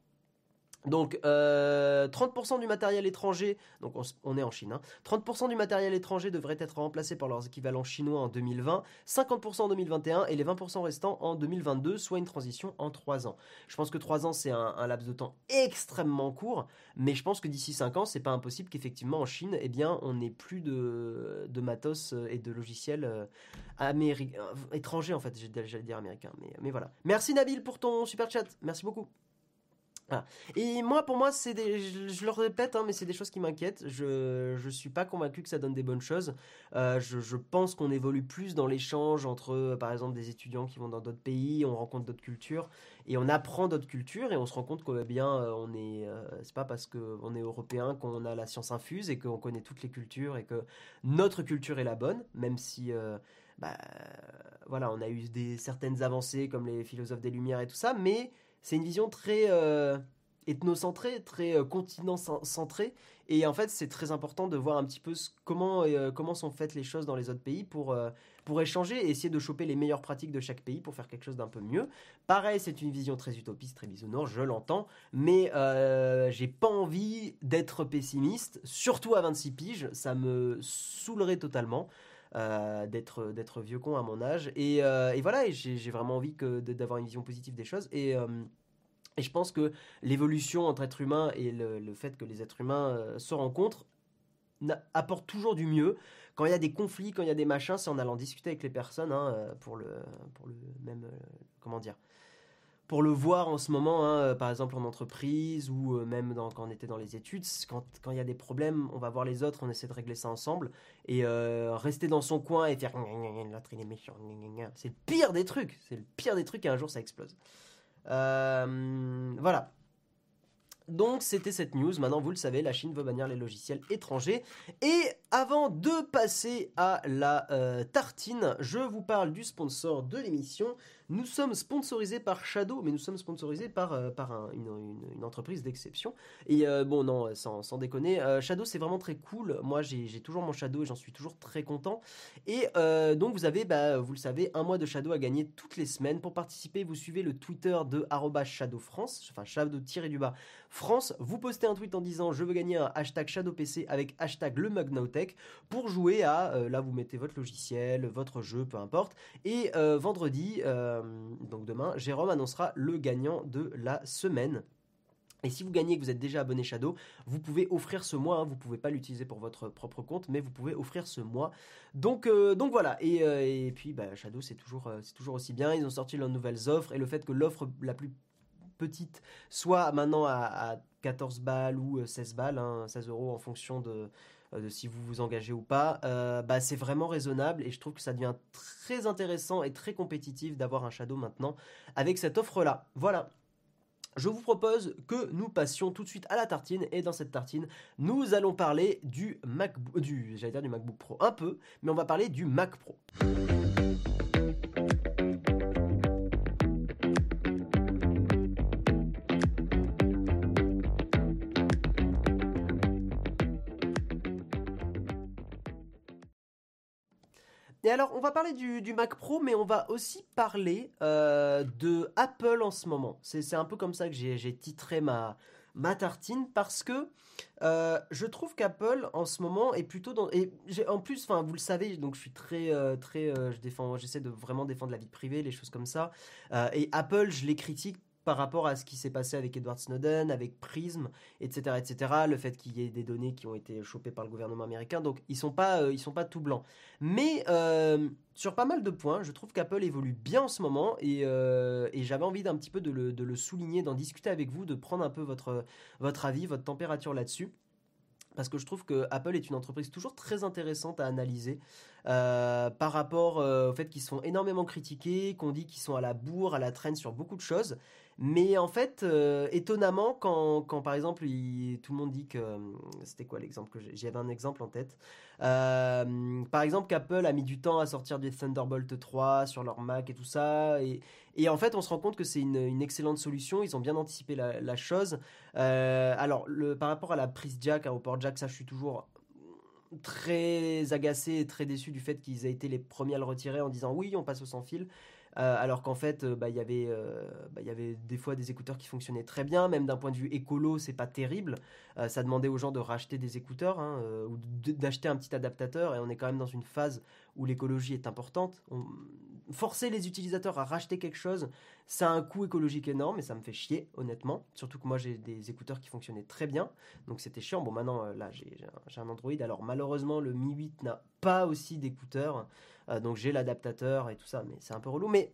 Donc 30% euh, du matériel étranger, donc on, est en Chine, 30% hein. du matériel étranger devrait être remplacé par leurs équivalents chinois en 2020, 50% en 2021 et les 20% restants en 2022, soit une transition en 3 ans. Je pense que 3 ans c'est un, laps de temps extrêmement court, mais je pense que d'ici 5 ans c'est pas impossible qu'effectivement en Chine, eh bien on n'ait plus de, matos euh, et de logiciels euh, étrangers en fait, j'allais dire américains, mais, voilà. Merci Nabil pour ton super chat, merci beaucoup. Ah. Et moi, pour moi, c'est des, je, le répète, hein, mais c'est des choses qui m'inquiètent. Je, je suis pas convaincu que ça donne des bonnes choses. Euh, je, pense qu'on évolue plus dans l'échange entre, euh, par exemple, des étudiants qui vont dans d'autres pays, on rencontre d'autres cultures et on apprend d'autres cultures et on se rend compte qu'on bien, euh, on est, c'est pas parce qu'on est européen qu'on a la science infuse et qu'on connaît toutes les cultures et que notre culture est la bonne, même si, bah, voilà, on a eu des certaines avancées comme les philosophes des Lumières et tout ça, mais c'est une vision très euh, ethnocentrée, très euh, continent-centrée. Et en fait, c'est très important de voir un petit peu comment, euh, comment sont faites les choses dans les autres pays pour, pour échanger et essayer de choper les meilleures pratiques de chaque pays pour faire quelque chose d'un peu mieux. Pareil, c'est une vision très utopiste, très bisounours, je l'entends, mais j'ai pas envie d'être pessimiste, surtout à 26 piges, ça me saoulerait totalement. D'être d'être vieux con à mon âge et, et voilà j'ai vraiment envie d'avoir une vision positive des choses et et je pense que l'évolution entre êtres humains et le, fait que les êtres humains euh, se rencontrent apporte toujours du mieux. Quand il y a des conflits, quand il y a des machins, c'est en allant discuter avec les personnes hein, euh, pour, le, pour le même. Euh, comment dire pour le voir en ce moment, hein, par exemple en entreprise ou même dans, quand on était dans les études, quand, il y a des problèmes, on va voir les autres, on essaie de régler ça ensemble. Et rester dans son coin et faire l'autre il est méchant, c'est le pire des trucs. C'est le pire des trucs et un jour ça explose. Euh, voilà. Donc c'était cette news, maintenant vous le savez, la Chine veut bannir les logiciels étrangers. Et avant de passer à la euh, tartine, je vous parle du sponsor de l'émission. Nous sommes sponsorisés par Shadow, mais nous sommes sponsorisés par, euh, par une, entreprise d'exception. Et euh, bon, non, sans, sans déconner, Shadow c'est vraiment très cool. Moi j'ai toujours mon Shadow et j'en suis toujours très content. Et donc vous avez, bah, vous le savez, un mois de Shadow à gagner toutes les semaines. Pour participer, vous suivez le Twitter de Shadow France, enfin Shadow-du-bas France. Vous postez un tweet en disant je veux gagner un hashtag Shadow PC avec hashtag le Mugnowtech pour jouer à, là vous mettez votre logiciel, votre jeu, peu importe. Et vendredi, euh, donc demain, Jérôme annoncera le gagnant de la semaine. Et si vous gagnez que vous êtes déjà abonné Shadow, vous pouvez offrir ce mois. Hein. vous ne pouvez pas l'utiliser pour votre propre compte, mais vous pouvez offrir ce mois. Donc, euh, donc voilà. Et, euh, puis bah, Shadow, c'est toujours, c'est toujours aussi bien. Ils ont sorti leurs nouvelles offres. Et le fait que l'offre la plus petite soit maintenant à, 14 balles ou 16 balles, 16 hein, euros en fonction de, euh, de si vous vous engagez ou pas, euh, bah, c'est vraiment raisonnable et je trouve que ça devient très intéressant et très compétitif d'avoir un Shadow maintenant avec cette offre-là. Voilà. Je vous propose que nous passions tout de suite à la tartine et dans cette tartine, nous allons parler du MacBook, du, j'allais dire du MacBook Pro un peu, mais on va parler du Mac Pro. Et alors, on va parler du, Mac Pro, mais on va aussi parler euh, de Apple en ce moment. C'est un peu comme ça que j'ai titré ma, tartine parce que euh, je trouve qu'Apple en ce moment est plutôt dans et en plus vous le savez donc je suis très euh, très je défends j'essaie de vraiment défendre la vie privée les choses comme ça et Apple je les critique par rapport à ce qui s'est passé avec Edward Snowden, avec Prism, etc., etc. Le fait qu'il y ait des données qui ont été chopées par le gouvernement américain, donc ils sont euh, sont pas tout blancs. Mais euh, sur pas mal de points, je trouve qu'Apple évolue bien en ce moment et, euh, j'avais envie d'un petit peu de le souligner, d'en discuter avec vous, de prendre un peu votre, votre avis, votre température là-dessus parce que je trouve que Apple est une entreprise toujours très intéressante à analyser par rapport au fait qu'ils sont énormément critiqués, qu'on dit qu'ils sont à la bourre, à la traîne sur beaucoup de choses. Mais en fait, euh, étonnamment, quand, quand, par exemple, tout le monde dit que. Euh, c'était quoi l'exemple que j'avais un exemple en tête. Euh, par exemple, qu'Apple a mis du temps à sortir du Thunderbolt 3 sur leur Mac et tout ça. Et, et en fait, on se rend compte que c'est une, excellente solution. Ils ont bien anticipé la, chose. alors, par rapport à la prise jack, au port jack, ça, je suis toujours très agacé et très déçu du fait qu'ils aient été les premiers à le retirer en disant oui, on passe au sans fil. Alors qu'en fait, bah, il y avait, bah, y avait des fois des écouteurs qui fonctionnaient très bien, même d'un point de vue écolo, c'est pas terrible. ça demandait aux gens de racheter des écouteurs hein, ou d'acheter un petit adaptateur, et on est quand même dans une phase où l'écologie est importante. Forcer les utilisateurs à racheter quelque chose, ça a un coût écologique énorme et ça me fait chier, honnêtement. Surtout que moi j'ai des écouteurs qui fonctionnaient très bien, donc c'était chiant. Bon, maintenant euh, là j'ai un, Android, alors malheureusement le Mi 8 n'a pas aussi d'écouteurs, euh, donc j'ai l'adaptateur et tout ça, mais c'est un peu relou. Mais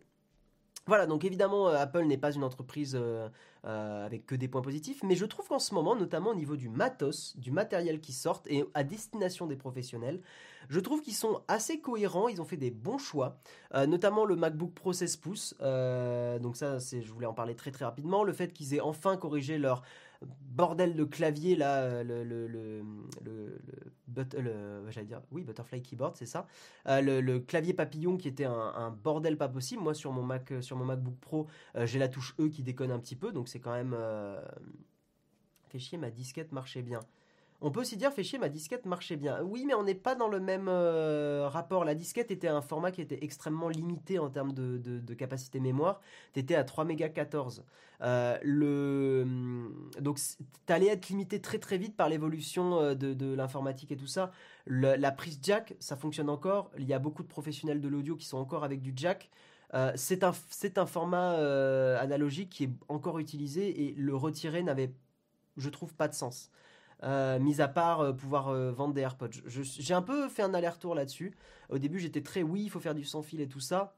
voilà, donc évidemment, euh, Apple n'est pas une entreprise euh, euh, avec que des points positifs, mais je trouve qu'en ce moment, notamment au niveau du matos, du matériel qui sort et à destination des professionnels, je trouve qu'ils sont assez cohérents, ils ont fait des bons choix, notamment le MacBook Pro 16 pouces, donc ça, je voulais en parler très très rapidement, le fait qu'ils aient enfin corrigé leur bordel de clavier là, le, le, j'allais dire, oui, Butterfly Keyboard, c'est ça. Euh, le, clavier papillon qui était un, bordel pas possible. Moi, sur mon Mac, euh, sur mon MacBook Pro, euh, j'ai la touche E qui déconne un petit peu, donc c'est quand même. Fait chier, ma disquette marchait bien. On peut aussi dire, fait chier, ma disquette marchait bien. Oui, mais on n'est pas dans le même euh, rapport. La disquette était un format qui était extrêmement limité en termes de, capacité mémoire. Tu étais à 3 mégas 14. Euh, le... Hum, donc, tu allais être limité très très vite par l'évolution euh, de, l'informatique et tout ça. la prise jack, ça fonctionne encore. Il y a beaucoup de professionnels de l'audio qui sont encore avec du jack. c'est un format analogique qui est encore utilisé et le retirer n'avait, je trouve, pas de sens. Euh, mis à part euh, pouvoir euh, vendre des AirPods. J'ai un peu fait un aller-retour là-dessus. Au début, j'étais très oui, il faut faire du sans fil et tout ça.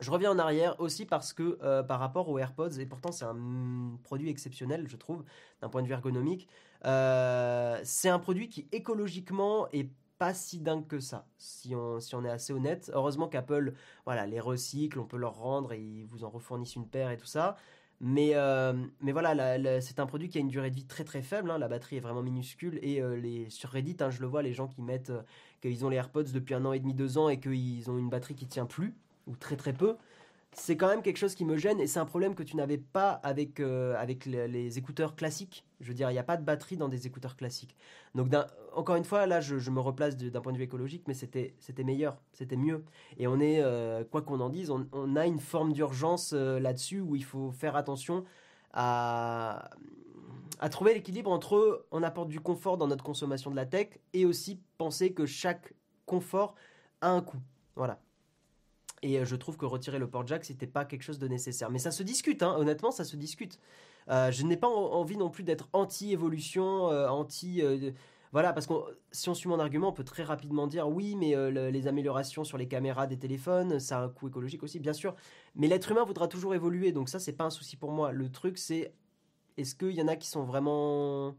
Je reviens en arrière aussi parce que par rapport aux AirPods, et pourtant c'est un produit exceptionnel, je trouve, d'un point de vue ergonomique, c'est un produit qui écologiquement est pas si dingue que ça, si on, si on est assez honnête. Heureusement qu'Apple voilà, les recycle, on peut leur rendre et ils vous en refournissent une paire et tout ça. Mais, euh, mais voilà, c'est un produit qui a une durée de vie très très faible. Hein. la batterie est vraiment minuscule. Et euh, les, sur Reddit, hein, je le vois, les gens qui mettent euh, qu'ils ont les AirPods depuis un an et demi, deux ans et qu'ils ont une batterie qui tient plus, ou très très peu c'est quand même quelque chose qui me gêne et c'est un problème que tu n'avais pas avec, euh, avec les, écouteurs classiques. Je veux dire, il n'y a pas de batterie dans des écouteurs classiques. Donc, encore une fois, là, je, me replace d'un point de vue écologique, mais c'était meilleur, c'était mieux. Et on est, euh, quoi qu'on en dise, on, a une forme d'urgence euh, là-dessus où il faut faire attention à, à trouver l'équilibre entre on apporte du confort dans notre consommation de la tech et aussi penser que chaque confort a un coût. Voilà. Et euh, je trouve que retirer le port jack, c'était pas quelque chose de nécessaire. Mais ça se discute, hein. honnêtement, ça se discute. Euh, je n'ai pas envie non plus d'être anti-évolution, euh, anti. voilà, parce que si on suit mon argument, on peut très rapidement dire oui, mais les améliorations sur les caméras des téléphones, ça a un coût écologique aussi, bien sûr. Mais l'être humain voudra toujours évoluer, donc ça, c'est pas un souci pour moi. Le truc, c'est est-ce qu'il y en a qui sont vraiment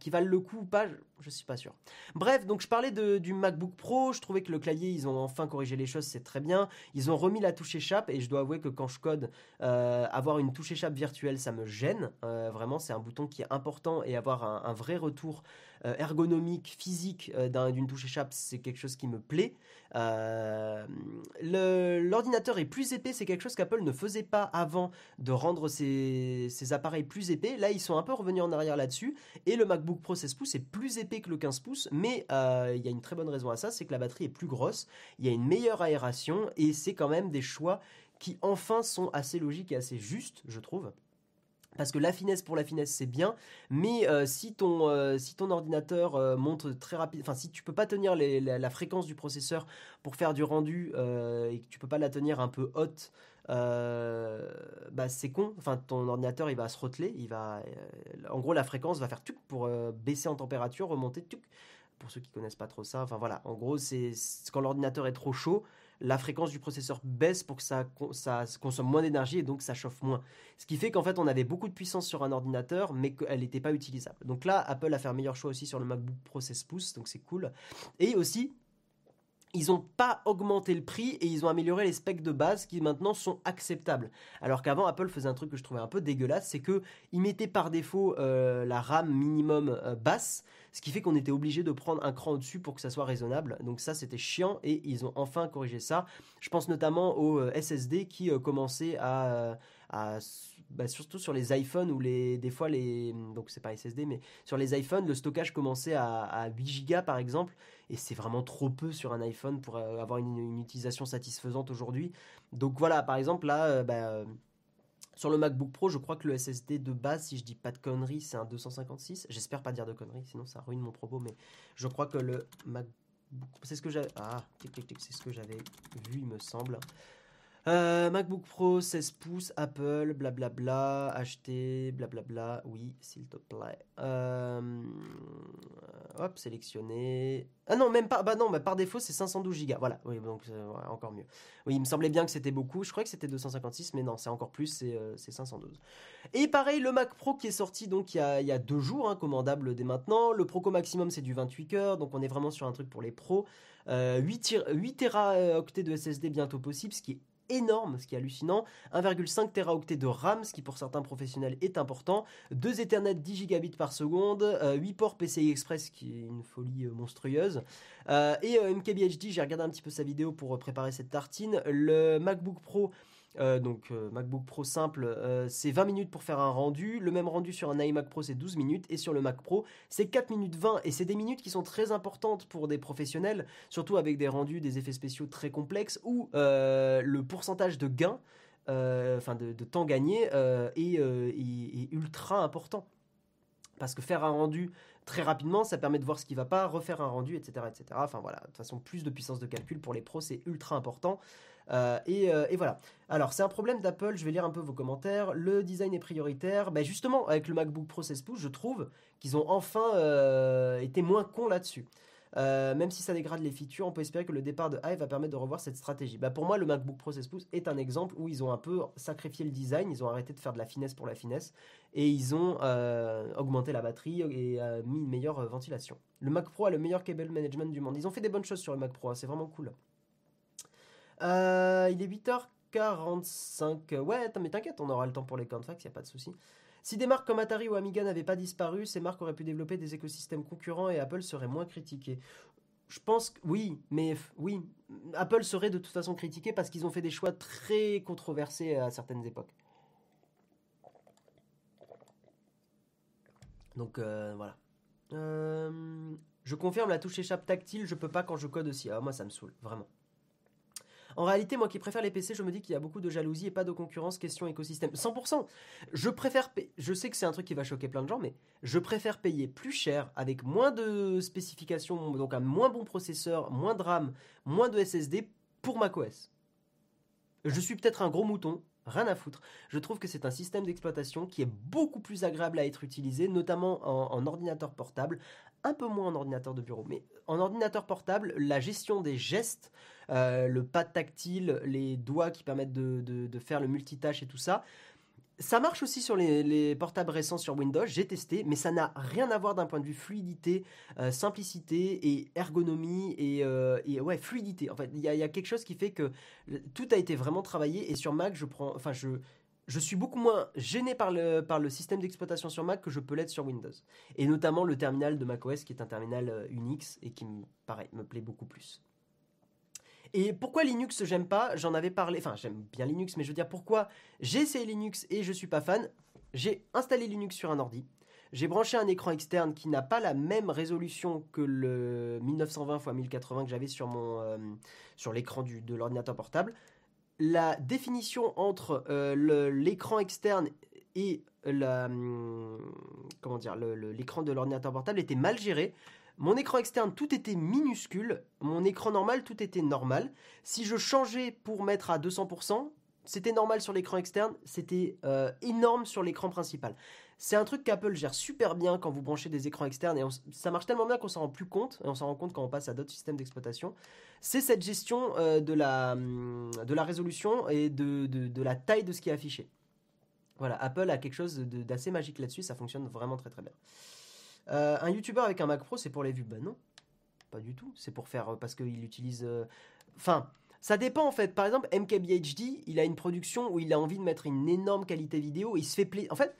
qui valent le coup ou pas, je, suis pas sûr. Bref, donc je parlais du MacBook Pro, je trouvais que le clavier, ils ont enfin corrigé les choses, c'est très bien. Ils ont remis la touche échappe et je dois avouer que quand je code, euh, avoir une touche échappe virtuelle, ça me gêne. Euh, vraiment, c'est un bouton qui est important et avoir un, vrai retour euh, ergonomique, physique d'une touche échappe, c'est quelque chose qui me plaît. L'ordinateur est plus épais, c'est quelque chose qu'Apple ne faisait pas avant de rendre ses appareils plus épais. Là, ils sont un peu revenus en arrière là-dessus et le MacBook Pro 16 pouces est plus épais que le 15 pouces, mais euh, il y a une très bonne raison à ça, c'est que la batterie est plus grosse, il y a une meilleure aération et c'est quand même des choix qui enfin sont assez logiques et assez justes, je trouve. Parce que la finesse pour la finesse c'est bien, mais euh, si, ton, euh, si ton ordinateur monte très rapide, enfin si tu peux pas tenir la, fréquence du processeur pour faire du rendu et que tu peux pas la tenir un peu haute euh, bah c'est con. Enfin, ton ordinateur il va se roteler, il va, euh, en gros la fréquence va faire tuc pour euh, baisser en température, remonter tuc. Pour ceux qui connaissent pas trop ça, enfin voilà, en gros c'est quand l'ordinateur est trop chaud, la fréquence du processeur baisse pour que ça, ça consomme moins d'énergie et donc ça chauffe moins. Ce qui fait qu'en fait on avait beaucoup de puissance sur un ordinateur mais qu'elle n'était pas utilisable. Donc là Apple a fait un meilleur choix aussi sur le MacBook Pro 16 pouces donc c'est cool. Et aussi ils n'ont pas augmenté le prix et ils ont amélioré les specs de base qui maintenant sont acceptables. Alors qu'avant Apple faisait un truc que je trouvais un peu dégueulasse, c'est que ils mettaient par défaut euh, la RAM minimum euh, basse, ce qui fait qu'on était obligé de prendre un cran au-dessus pour que ça soit raisonnable. Donc ça c'était chiant et ils ont enfin corrigé ça. Je pense notamment au euh, SSD qui commençait à bah, surtout sur les iPhones où les, des fois les, donc c'est pas SSD, mais sur les iPhones, le stockage commençait à, 8 Go par exemple, et c'est vraiment trop peu sur un iPhone pour euh, avoir une, utilisation satisfaisante aujourd'hui. Donc voilà, par exemple là, euh, bah, sur le MacBook Pro, je crois que le SSD de base, si je dis pas de conneries, c'est un 256. J'espère pas dire de conneries, sinon ça ruine mon propos, mais je crois que le MacBook c'est ce que j'avais. Ah, c'est ce que j'avais vu, il me semble. Euh, MacBook Pro 16 pouces, Apple, blablabla, acheter, blablabla, oui, s'il te plaît. Euh, hop, sélectionner. Ah non, même pas, bah non, par défaut c'est 512 Go, voilà, oui, donc euh, encore mieux. Oui, il me semblait bien que c'était beaucoup, je croyais que c'était 256, mais non, c'est encore plus, c'est 512. Et pareil, le Mac Pro qui est sorti donc il y a, y a deux jours, hein, commandable dès maintenant. Le Proco Maximum c'est du 28 heures, donc on est vraiment sur un truc pour les pros. 8, 8 Teraoctets de SSD bientôt possible, ce qui est énorme, ce qui est hallucinant. 1,5 Teraoctets de RAM, ce qui pour certains professionnels est important. 2 Ethernet 10 gigabits par seconde. 8 ports PCI Express, qui est une folie euh, monstrueuse. Euh, et euh, MKBHD, j'ai regardé un petit peu sa vidéo pour préparer cette tartine. Le MacBook Pro euh, donc euh, MacBook Pro simple, euh, c'est 20 minutes pour faire un rendu. Le même rendu sur un iMac Pro, c'est 12 minutes. Et sur le Mac Pro, c'est 4 minutes 20. Et c'est des minutes qui sont très importantes pour des professionnels, surtout avec des rendus, des effets spéciaux très complexes, où le pourcentage de gain, enfin de, temps gagné, est, ultra important. Parce que faire un rendu très rapidement, ça permet de voir ce qui va pas, refaire un rendu, etc. etc. Enfin voilà, de toute façon, plus de puissance de calcul pour les pros, c'est ultra important. Euh, euh, et, voilà. Alors, c'est un problème d'Apple, je vais lire un peu vos commentaires. Le design est prioritaire. Ben justement, avec le MacBook Pro 16 pouces, je trouve qu'ils ont enfin euh, été moins cons là-dessus. même si ça dégrade les features, on peut espérer que le départ de Hive va permettre de revoir cette stratégie. Bah pour moi, le MacBook Pro 16 pouces est un exemple où ils ont un peu sacrifié le design, ils ont arrêté de faire de la finesse pour la finesse, et ils ont augmenté la batterie et mis une meilleure ventilation. Le Mac Pro a le meilleur cable management du monde. Ils ont fait des bonnes choses sur le Mac Pro, hein, c'est vraiment cool. Euh, il est 8h45. Ouais, mais t'inquiète, on aura le temps pour les cornfacts, il n'y a pas de souci. Si des marques comme Atari ou Amiga n'avaient pas disparu, ces marques auraient pu développer des écosystèmes concurrents et Apple serait moins critiqué. Je pense que oui, mais oui, Apple serait de toute façon critiqué parce qu'ils ont fait des choix très controversés à certaines époques. Donc euh, voilà. Euh, je confirme la touche échappe tactile, je peux pas quand je code aussi. Ah, moi ça me saoule, vraiment. En réalité, moi qui préfère les PC, je me dis qu'il y a beaucoup de jalousie et pas de concurrence question écosystème. 100%. Je préfère, je sais que c'est un truc qui va choquer plein de gens, mais je préfère payer plus cher avec moins de spécifications, donc un moins bon processeur, moins de RAM, moins de SSD pour macOS. Je suis peut-être un gros mouton, rien à foutre. Je trouve que c'est un système d'exploitation qui est beaucoup plus agréable à être utilisé, notamment en, ordinateur portable, un peu moins en ordinateur de bureau. Mais en ordinateur portable, la gestion des gestes, euh, le pad tactile, les doigts qui permettent de, faire le multitâche et tout ça, ça marche aussi sur les, portables récents sur Windows, j'ai testé, mais ça n'a rien à voir d'un point de vue fluidité, euh, simplicité et ergonomie et, euh, ouais fluidité. En fait, il y, a quelque chose qui fait que tout a été vraiment travaillé et sur Mac, je prends, enfin je je suis beaucoup moins gêné par le, par le système d'exploitation sur Mac que je peux l'être sur Windows. Et notamment le terminal de macOS qui est un terminal euh, Unix et qui, pareil, me plaît beaucoup plus. Et pourquoi Linux j'aime pas? J'en avais parlé, enfin j'aime bien Linux, mais je veux dire pourquoi j'ai essayé Linux et je suis pas fan? J'ai installé Linux sur un ordi. J'ai branché un écran externe qui n'a pas la même résolution que le 1920 x 1080 que j'avais sur euh, sur l'écran de l'ordinateur portable la définition entre euh, l'écran externe et hum, l'écran de l'ordinateur portable était mal géré. Mon écran externe, tout était minuscule. Mon écran normal, tout était normal. Si je changeais pour mettre à 200%, c'était normal sur l'écran externe, c'était euh, énorme sur l'écran principal. C'est un truc qu'Apple gère super bien quand vous branchez des écrans externes et ça marche tellement bien qu'on s'en rend plus compte et on s'en rend compte quand on passe à d'autres systèmes d'exploitation. C'est cette gestion euh, de, la, hum, de la résolution et de, de, la taille de ce qui est affiché. Voilà, Apple a quelque chose d'assez magique là-dessus, ça fonctionne vraiment très très bien. Euh, un YouTuber avec un Mac Pro, c'est pour les vues? Ben non, pas du tout. C'est pour faire euh, parce qu'il utilise. Enfin, ça dépend en fait. Par exemple, MKBHD, il a une production où il a envie de mettre une énorme qualité vidéo. il se fait plaisir. En fait,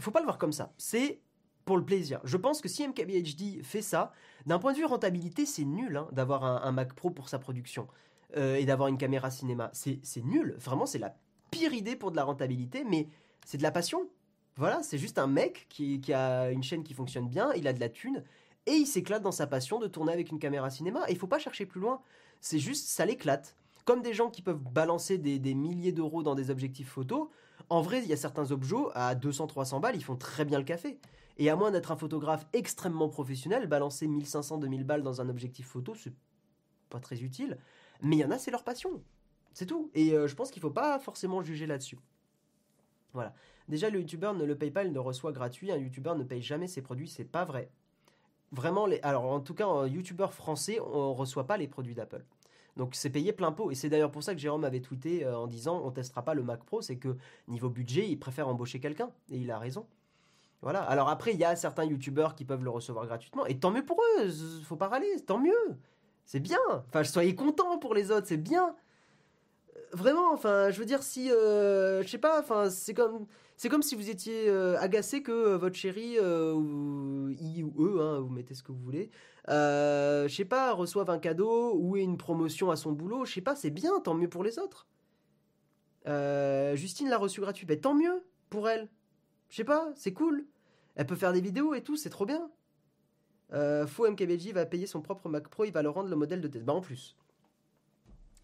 faut pas le voir comme ça. C'est pour le plaisir. Je pense que si MKBHD fait ça, d'un point de vue rentabilité, c'est nul hein, d'avoir un, Mac Pro pour sa production euh, et d'avoir une caméra cinéma. C'est nul. Vraiment, c'est la pire idée pour de la rentabilité, mais c'est de la passion. Voilà, c'est juste un mec qui, a une chaîne qui fonctionne bien, il a de la thune, et il s'éclate dans sa passion de tourner avec une caméra cinéma. Et il faut pas chercher plus loin. C'est juste, ça l'éclate. Comme des gens qui peuvent balancer des, des milliers d'euros dans des objectifs photos, en vrai, il y a certains objets à 200-300 balles, ils font très bien le café. Et à moins d'être un photographe extrêmement professionnel, balancer 1500-2000 balles dans un objectif photo, c'est pas très utile. Mais il y en a, c'est leur passion. C'est tout. Et euh, je pense qu'il faut pas forcément juger là-dessus. Voilà. Déjà, le youtubeur, le PayPal ne reçoit gratuit. Un youtubeur ne paye jamais ses produits, c'est pas vrai. Vraiment, alors en tout cas, un youtubeur français, on reçoit pas les produits d'Apple. Donc c'est payé plein pot. Et c'est d'ailleurs pour ça que Jérôme avait tweeté euh, en disant on testera pas le Mac Pro, c'est que niveau budget, il préfère embaucher quelqu'un. Et il a raison. Voilà. Alors après, il y a certains youtubeurs qui peuvent le recevoir gratuitement. Et tant mieux pour eux, faut pas râler, tant mieux. C'est bien. Enfin, soyez contents pour les autres, c'est bien. Euh, vraiment, enfin, je veux dire, si. Euh, je sais pas, enfin, c'est comme. C'est comme si vous étiez agacé que votre chérie, ou il ou hein, vous mettez ce que vous voulez, euh, je sais pas, reçoivent un cadeau ou une promotion à son boulot, je sais pas, c'est bien, tant mieux pour les autres. Euh, Justine l'a reçu gratuit, ben, tant mieux pour elle. Je sais pas, c'est cool. Elle peut faire des vidéos et tout, c'est trop bien. Euh, Faux MKBJ va payer son propre Mac Pro, il va le rendre le modèle de test. Bah en plus.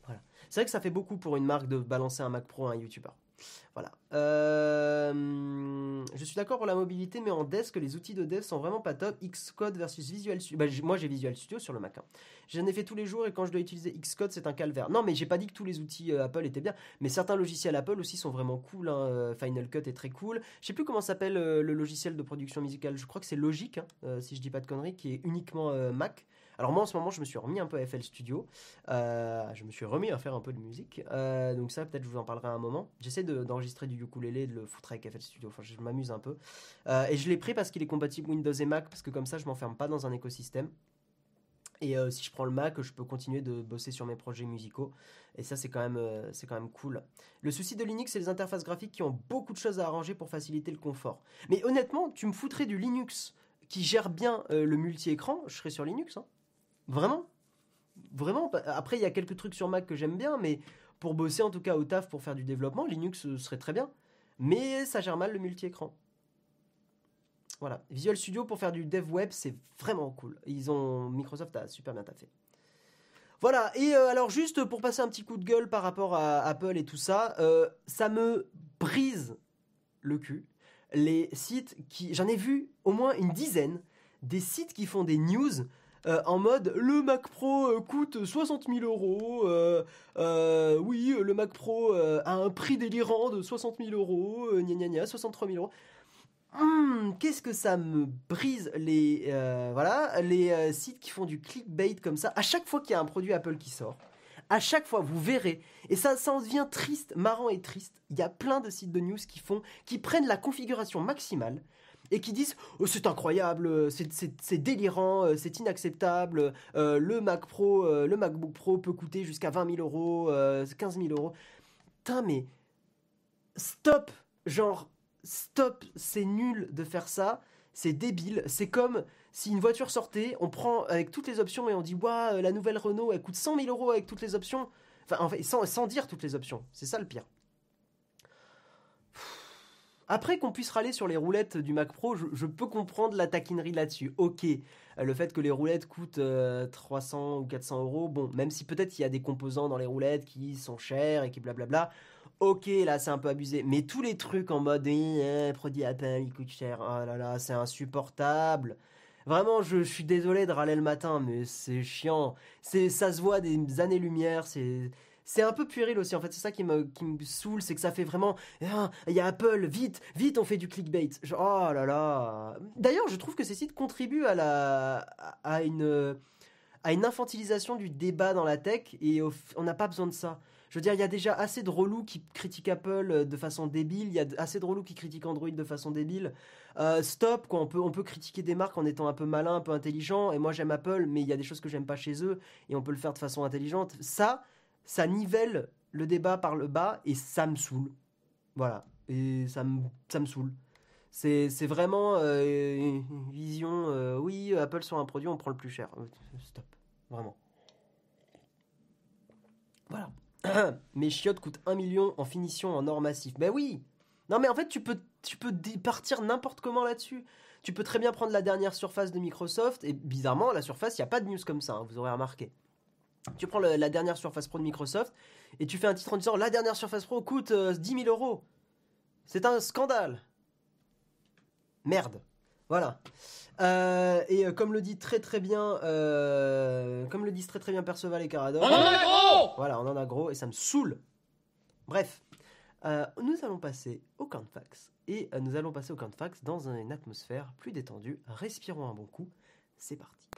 Voilà. C'est vrai que ça fait beaucoup pour une marque de balancer un Mac Pro à un YouTuber. Voilà. Euh, je suis d'accord pour la mobilité, mais en desk, les outils de dev sont vraiment pas top. Xcode versus Visual Studio. Bah, moi, j'ai Visual Studio sur le Mac. Hein. J'en ai fait tous les jours et quand je dois utiliser Xcode, c'est un calvaire. Non, mais j'ai pas dit que tous les outils euh, Apple étaient bien, mais certains logiciels Apple aussi sont vraiment cool. Hein. Euh, Final Cut est très cool. Je sais plus comment s'appelle le logiciel de production musicale. Je crois que c'est Logic, hein, si je dis pas de conneries, qui est uniquement Mac. Alors moi en ce moment je me suis remis un peu à FL Studio, euh, je me suis remis à faire un peu de musique, euh, donc ça peut-être je vous en parlerai à un moment. J'essaie d'enregistrer du ukulélé, de le foutre avec FL Studio, enfin je m'amuse un peu. Euh, et je l'ai pris parce qu'il est compatible Windows et Mac, parce que comme ça je m'enferme pas dans un écosystème. Et si je prends le Mac, je peux continuer de bosser sur mes projets musicaux. Et ça, c'est quand, même, c'est quand même cool. Le souci de Linux, c'est les interfaces graphiques qui ont beaucoup de choses à arranger pour faciliter le confort. Mais honnêtement, tu me foutrais du Linux qui gère bien le multi-écran, je serais sur Linux. Hein. Vraiment? Vraiment? Après, il y a quelques trucs sur Mac que j'aime bien, mais pour bosser en tout cas au taf, pour faire du développement, Linux euh, serait très bien. Mais ça gère mal le multi-écran. Voilà. Visual Studio pour faire du dev web, c'est vraiment cool. Ils ont Microsoft a super bien taffé. Voilà. Et euh, alors juste pour passer un petit coup de gueule par rapport à Apple et tout ça, euh, ça me brise le cul. Les sites qui, j'en ai vu au moins une dizaine, des sites qui font des news euh, en mode le Mac Pro euh, coûte 60 000 euros. Euh, oui, le Mac Pro a un prix délirant de 60 000 euros. gna gna gna, 63 000 euros. Hum, qu'est-ce que ça me brise les voilà les sites qui font du clickbait comme ça. À chaque fois qu'il y a un produit Apple qui sort, à chaque fois vous verrez et ça ça en devient triste, marrant et triste. Il y a plein de sites de news qui font qui prennent la configuration maximale et qui disent oh, c'est incroyable, euh, c'est délirant, euh, c'est inacceptable, euh, le Mac Pro, le MacBook Pro peut coûter jusqu'à 20 000 euros, 15 000 euros. Putain, mais stop, genre stop, c'est nul de faire ça, c'est débile, c'est comme si une voiture sortait, on prend avec toutes les options et on dit waouh, la nouvelle Renault elle coûte 100 000 euros avec toutes les options. Enfin, en sans, sans dire toutes les options, c'est ça le pire. Après qu'on puisse râler sur les roulettes du Mac Pro, je, peux comprendre la taquinerie là-dessus. Ok, euh, le fait que les roulettes coûtent 300 euh, ou 400 euros, bon, même si peut-être il y a des composants dans les roulettes qui sont chers et qui blablabla, ok, là c'est un peu abusé. Mais tous les trucs en mode, eh, produit Apple, il coûte cher, oh là là, c'est insupportable. Vraiment, je, suis désolé de râler le matin, mais c'est chiant. C'est, ça se voit des années-lumière, c'est c'est un peu puéril aussi en fait c'est ça qui me, qui me saoule c'est que ça fait vraiment ah, il y a Apple vite vite on fait du clickbait oh là là d'ailleurs je trouve que ces sites contribuent à la à une à une infantilisation du débat dans la tech et on n'a pas besoin de ça je veux dire, il y a déjà assez de relous qui critiquent Apple de façon débile, il y a assez de relous qui critiquent Android de façon débile. Euh, stop, quoi, on peut, on peut critiquer des marques en étant un peu malin, un peu intelligent, et moi j'aime Apple, mais il y a des choses que j'aime pas chez eux, et on peut le faire de façon intelligente. Ça, ça nivelle le débat par le bas et ça me saoule. Voilà. Et ça me, ça me saoule. C'est, vraiment euh, une vision. Euh, oui, Apple sur un produit, on prend le plus cher. Stop. Vraiment. Voilà. Mes chiottes coûtent 1 million en finition en or massif. Ben oui Non mais en fait, tu peux, tu peux partir n'importe comment là-dessus. Tu peux très bien prendre la dernière surface de Microsoft, et bizarrement, la surface, il n'y a pas de news comme ça, hein, vous aurez remarqué. Tu prends la dernière Surface Pro de Microsoft et tu fais un titre en disant la dernière Surface Pro coûte 10 euh, 000 euros. C'est un scandale. Merde. Voilà. Euh, et euh, comme le dit très très bien, comme le disent très très bien Perceval et Carador. On en a gros Voilà, on en a gros et ça me saoule. Bref, nous allons passer au camp fax. Et nous allons passer au camp fax dans une atmosphère plus détendue. Respirons un bon coup. C'est parti.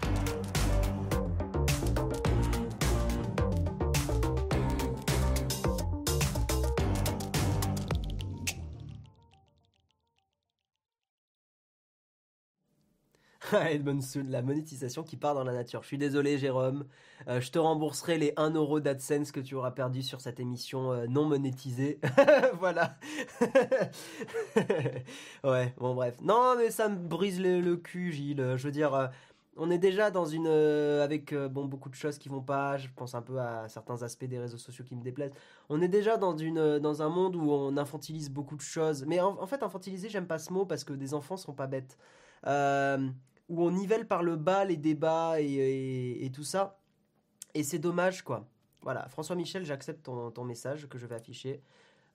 La monétisation qui part dans la nature. Je suis désolé, Jérôme. Euh, je te rembourserai les 1 euro d'AdSense que tu auras perdu sur cette émission euh, non monétisée. voilà. ouais, bon, bref. Non, mais ça me brise le, cul, Gilles. Je veux dire. Euh, on est déjà dans une avec bon beaucoup de choses qui vont pas. Je pense un peu à certains aspects des réseaux sociaux qui me déplaisent. On est déjà dans une dans un monde où on infantilise beaucoup de choses. Mais en, en fait, infantiliser, j'aime pas ce mot parce que des enfants sont pas bêtes. Où on nivelle par le bas les débats et, tout ça. Et c'est dommage, quoi. Voilà, François Michel, j'accepte ton, message que je vais afficher.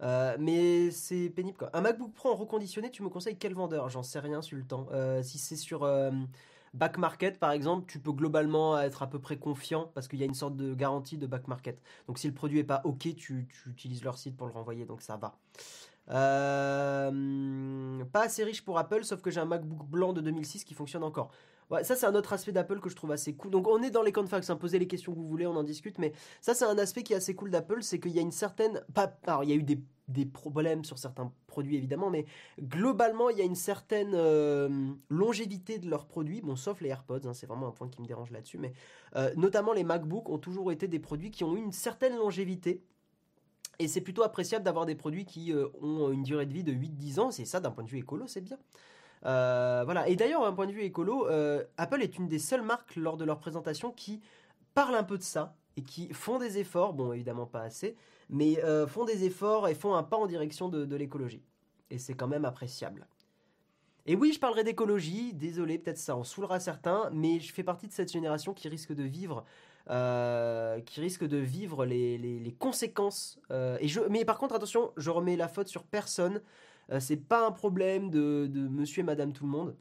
Euh, mais c'est pénible, quoi. Un MacBook Pro en reconditionné, tu me conseilles quel vendeur? J'en sais rien temps. Euh, si c'est sur euh, Back Market, par exemple, tu peux globalement être à peu près confiant parce qu'il y a une sorte de garantie de Back Market. Donc si le produit est pas OK, tu, tu utilises leur site pour le renvoyer, donc ça va. Euh, pas assez riche pour Apple, sauf que j'ai un MacBook blanc de 2006 qui fonctionne encore. Ouais, ça c'est un autre aspect d'Apple que je trouve assez cool. Donc on est dans les confax, hein, posez les questions que vous voulez, on en discute, mais ça c'est un aspect qui est assez cool d'Apple, c'est qu'il y a une certaine... Pas, alors il y a eu des, problèmes sur certains produits évidemment, mais globalement il y a une certaine euh, longévité de leurs produits, bon sauf les AirPods, hein, c'est vraiment un point qui me dérange là-dessus, mais euh, notamment les MacBooks ont toujours été des produits qui ont eu une certaine longévité. Et c'est plutôt appréciable d'avoir des produits qui euh, ont une durée de vie de 8-10 ans. C'est ça, d'un point de vue écolo, c'est bien. Euh, voilà. Et d'ailleurs, d'un point de vue écolo, euh, Apple est une des seules marques lors de leur présentation qui parle un peu de ça et qui font des efforts, bon évidemment pas assez, mais font des efforts et font un pas en direction de, de l'écologie. Et c'est quand même appréciable. Et oui, je parlerai d'écologie, désolé, peut-être ça en saoulera certains, mais je fais partie de cette génération qui risque de vivre euh, qui risque de vivre les, conséquences. Euh, et je, mais par contre, attention, je remets la faute sur personne. Euh, c'est pas un problème de, monsieur et madame tout le monde.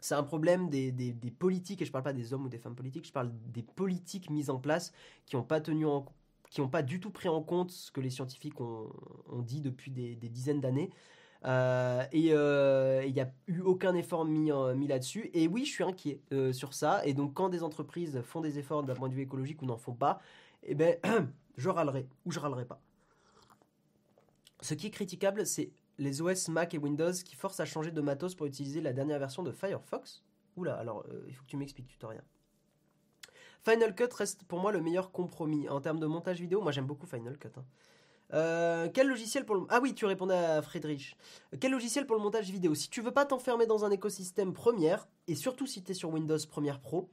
C'est un problème des, politiques, et je parle pas des hommes ou des femmes politiques, je parle des politiques mises en place qui n'ont pas tenu qui n'ont pas du tout pris en compte ce que les scientifiques ont, dit depuis des dizaines d'années. Euh, et euh, il n'y a eu aucun effort mis, mis là-dessus. Et oui, je suis inquiet euh, sur ça. Et donc, quand des entreprises font des efforts d'un point de vue écologique ou n'en font pas, eh ben, je râlerai ou je râlerai pas. Ce qui est critiquable, c'est les OS Mac et Windows qui forcent à changer de matos pour utiliser la dernière version de Firefox. Oula, alors il faut que tu m'expliques, tutoriel. Final Cut reste pour moi le meilleur compromis. En termes de montage vidéo, moi j'aime beaucoup Final Cut. Hein. Euh, quel logiciel pour le... Ah oui, tu répondais à Friedrich. Quel logiciel pour le montage vidéo Si tu veux pas t'enfermer dans un écosystème Premiere, et surtout si tu es sur Windows Premiere Pro,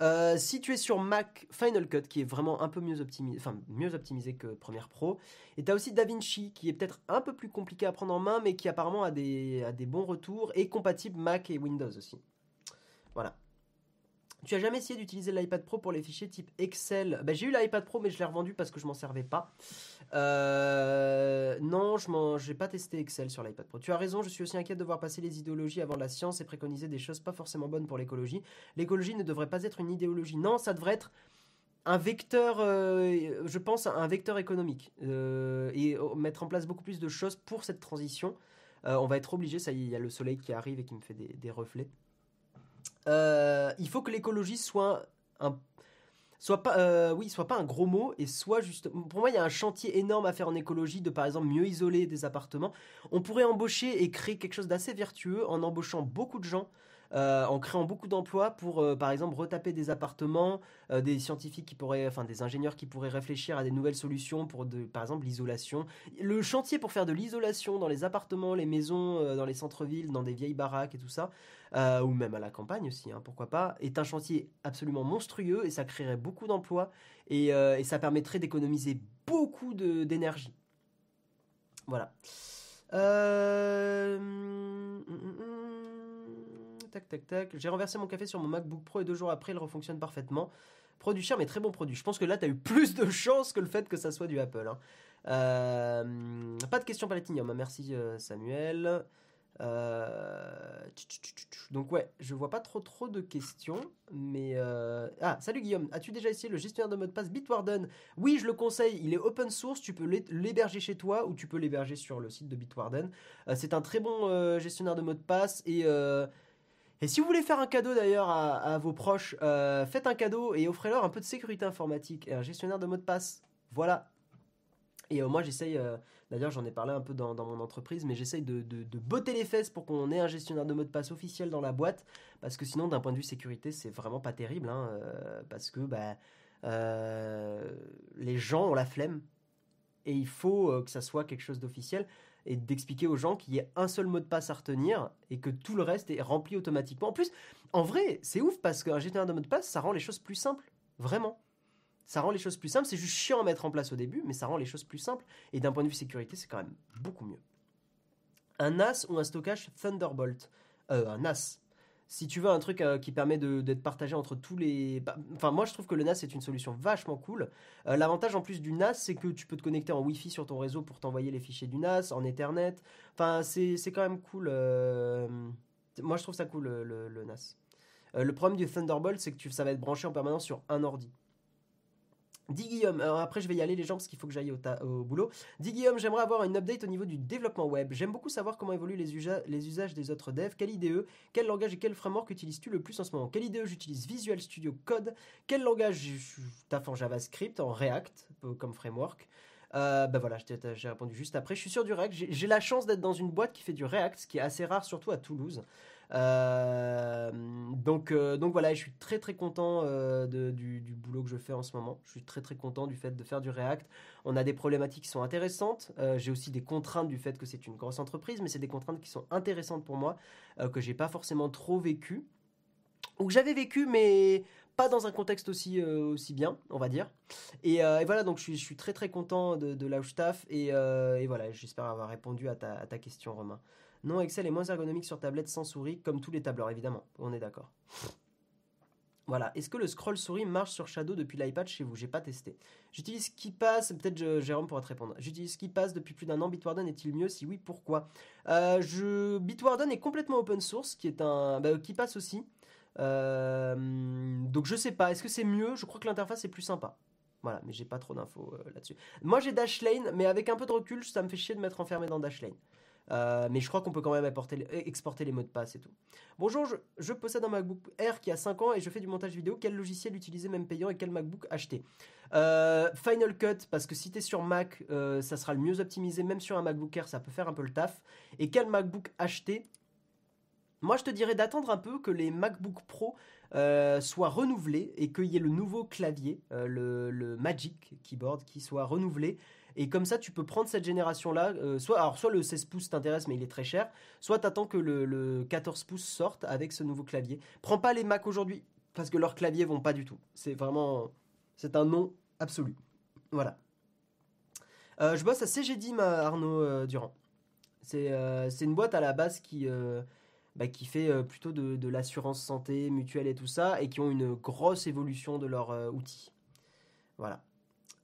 euh, si tu es sur Mac, Final Cut, qui est vraiment un peu mieux optimisé, enfin mieux optimisé que Premiere Pro, et tu as aussi DaVinci, qui est peut-être un peu plus compliqué à prendre en main, mais qui apparemment a des, a des bons retours, et compatible Mac et Windows aussi. Voilà. Tu as jamais essayé d'utiliser l'iPad Pro pour les fichiers type Excel? Bah, J'ai eu l'iPad Pro, mais je l'ai revendu parce que je m'en servais pas. Euh, non, je n'ai pas testé Excel sur l'iPad Pro. Tu as raison, je suis aussi inquiète de voir passer les idéologies avant la science et préconiser des choses pas forcément bonnes pour l'écologie. L'écologie ne devrait pas être une idéologie. Non, ça devrait être un vecteur, euh, je pense, un vecteur économique. Euh, et mettre en place beaucoup plus de choses pour cette transition. on va être obligé, ça y est, il y a le soleil qui arrive et qui me fait des reflets. Euh, il faut que l'écologie soit un soit pas euh, oui soit pas un gros mot et soit juste pour moi il y a un chantier énorme à faire en écologie de par exemple mieux isoler des appartements. On pourrait embaucher et créer quelque chose d'assez vertueux en embauchant beaucoup de gens euh, en créant beaucoup d'emplois pour, euh, par exemple, retaper des appartements, euh, des scientifiques qui pourraient, enfin des ingénieurs qui pourraient réfléchir à des nouvelles solutions pour, par exemple, l'isolation. Le chantier pour faire de l'isolation dans les appartements, les maisons, dans les centres-villes, dans des vieilles baraques et tout ça, ou même à la campagne aussi, hein, pourquoi pas, est un chantier absolument monstrueux et ça créerait beaucoup d'emplois et, ça permettrait d'économiser beaucoup d'énergie. Voilà. Euh... Tac, tac, tac. J'ai renversé mon café sur mon MacBook Pro et deux jours après, il refonctionne parfaitement. Produit cher, mais très bon produit. Je pense que là, tu as eu plus de chance que le fait que ça soit du Apple. Hein. Euh... Pas de question Palatinium. Merci euh, Samuel. Euh, donc ouais, je vois pas trop trop de questions, mais ah salut Guillaume, as-tu déjà essayé le gestionnaire de mot de passe Bitwarden? Oui, je le conseille, il est open source, tu peux l'héberger chez toi ou tu peux l'héberger sur le site de Bitwarden. C'est un très bon gestionnaire de mot de passe et et si vous voulez faire un cadeau d'ailleurs à, vos proches, faites un cadeau et offrez-leur un peu de sécurité informatique et un gestionnaire de mot de passe. Voilà. Et moi j'essaye D'ailleurs, j'en ai parlé un peu dans, mon entreprise, mais j'essaye de, botter les fesses pour qu'on ait un gestionnaire de mot de passe officiel dans la boîte, parce que sinon, d'un point de vue sécurité, c'est vraiment pas terrible, hein, euh, parce que bah, euh, les gens ont la flemme, et il faut euh, que ça soit quelque chose d'officiel, et d'expliquer aux gens qu'il y ait un seul mot de passe à retenir, et que tout le reste est rempli automatiquement. En plus, en vrai, c'est ouf, parce qu'un gestionnaire de mot de passe, ça rend les choses plus simples, vraiment. Ça rend les choses plus simples. C'est juste chiant à mettre en place au début, mais ça rend les choses plus simples. Et d'un point de vue sécurité, c'est quand même beaucoup mieux. Un NAS ou un stockage Thunderbolt? Euh, Un NAS. Si tu veux un truc euh, qui permet d'être partagé entre tous les... Bah, enfin, moi, je trouve que le NAS est une solution vachement cool. Euh, l'avantage en plus du NAS, c'est que tu peux te connecter en Wi-Fi sur ton réseau pour t'envoyer les fichiers du NAS, en Ethernet. Enfin, c'est quand même cool. Moi, je trouve ça cool, le, NAS. le problème du Thunderbolt, c'est que tu, ça va être branché en permanence sur un ordi. Dis Guillaume, après je vais y aller les gens parce qu'il faut que j'aille au, boulot. Dis Guillaume, j'aimerais avoir une update au niveau du développement web. J'aime beaucoup savoir comment évoluent les, usages des autres devs. Quelle IDE, quel langage et quel framework utilises-tu le plus en ce moment? Quelle IDE j'utilise Visual Studio Code. Quel langage je taffe en JavaScript, en React comme framework? Euh, ben voilà, j'ai répondu juste après. Je suis sur du React. J'ai la chance d'être dans une boîte qui fait du React, ce qui est assez rare, surtout à Toulouse. Euh, donc, euh, donc voilà, je suis très très content euh, du, boulot que je fais en ce moment. Je suis très très content du fait de faire du React. On a des problématiques qui sont intéressantes. j'ai aussi des contraintes du fait que c'est une grosse entreprise, mais c'est des contraintes qui sont intéressantes pour moi, que j'ai pas forcément trop vécu. Ou que j'avais vécu, mais pas dans un contexte aussi, aussi bien, on va dire. Et, voilà, donc je suis, très très content de, de là. Et, voilà, j'espère avoir répondu à ta question, Romain. Non, Excel est moins ergonomique sur tablette sans souris, comme tous les tableurs, évidemment. On est d'accord. Voilà. Est-ce que le scroll souris marche sur Shadow depuis l'iPad chez vous? J'ai pas testé. J'utilise KeePass, peut-être Jérôme pourra te répondre. J'utilise KeePass depuis plus d'un an. Bitwarden est-il mieux? Si oui, pourquoi? Euh, je... Bitwarden est complètement open source, qui est un. Bah, KeePass aussi. Euh, donc je sais pas. Est-ce que c'est mieux? Je crois que l'interface est plus sympa. Voilà, mais j'ai pas trop d'infos euh, là-dessus. Moi j'ai Dashlane, mais avec un peu de recul, ça me fait chier de m'être enfermé dans Dashlane. Euh, mais je crois qu'on peut quand même exporter les mots de passe et tout. Bonjour, je, possède un MacBook Air qui a 5 ans et je fais du montage vidéo. Quel logiciel utiliser même payant et quel MacBook acheter? Euh, Final Cut, parce que si tu es sur Mac, euh, ça sera le mieux optimisé. Même sur un MacBook Air, ça peut faire un peu le taf. Et quel MacBook acheter? Moi, je te dirais d'attendre un peu que les MacBook Pro soient renouvelés et qu'il y ait le nouveau clavier, le, Magic Keyboard, qui soit renouvelé et comme ça, tu peux prendre cette génération-là. Euh, soit, alors, soit le 16 pouces t'intéresse, mais il est très cher. Soit tu attends que le, 14 pouces sorte avec ce nouveau clavier. Prends pas les Mac aujourd'hui, parce que leurs claviers vont pas du tout. C'est vraiment. C'est un non absolu. Voilà. Euh, je bosse à CGDIM Arnaud euh, Durand. C'est une boîte à la base qui. Bah, qui fait plutôt de, l'assurance santé mutuelle et tout ça, et qui ont une grosse évolution de leurs outils. Voilà.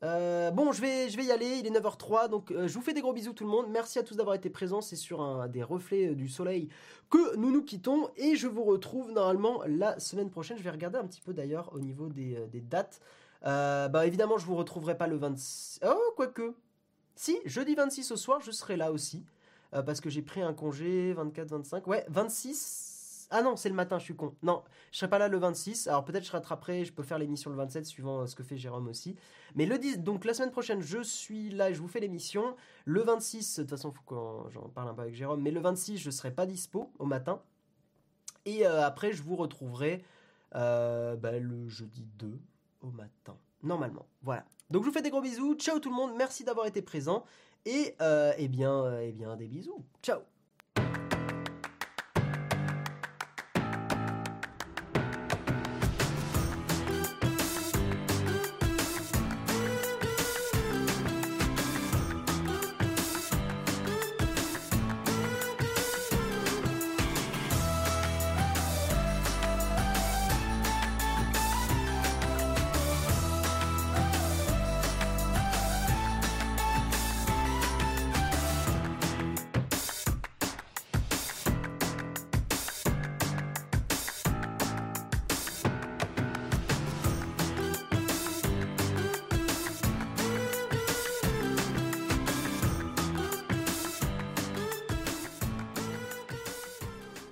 Euh, bon, je vais, je vais y aller, il est 9h03, donc euh, je vous fais des gros bisous tout le monde. Merci à tous d'avoir été présents, c'est sur un, des reflets euh, du soleil que nous nous quittons et je vous retrouve normalement la semaine prochaine. Je vais regarder un petit peu d'ailleurs au niveau des, dates. bah évidemment, je vous retrouverai pas le 26... Oh, quoique. Si, jeudi 26 au soir, je serai là aussi. parce que j'ai pris un congé 24-25. Ouais, 26 ah non, c'est le matin, je suis con. Non, je serai pas là le 26. Alors peut-être je rattraperai, je peux faire l'émission le 27 suivant euh, ce que fait Jérôme aussi. Mais le 10, donc la semaine prochaine, je suis là et je vous fais l'émission. Le 26, de toute façon, faut que j'en parle un peu avec Jérôme. Mais le 26, je serai pas dispo au matin. Et après, je vous retrouverai bah, le jeudi 2 au matin, normalement. Voilà. Donc je vous fais des gros bisous. Ciao tout le monde. Merci d'avoir été présent. Et eh bien, eh bien, des bisous. Ciao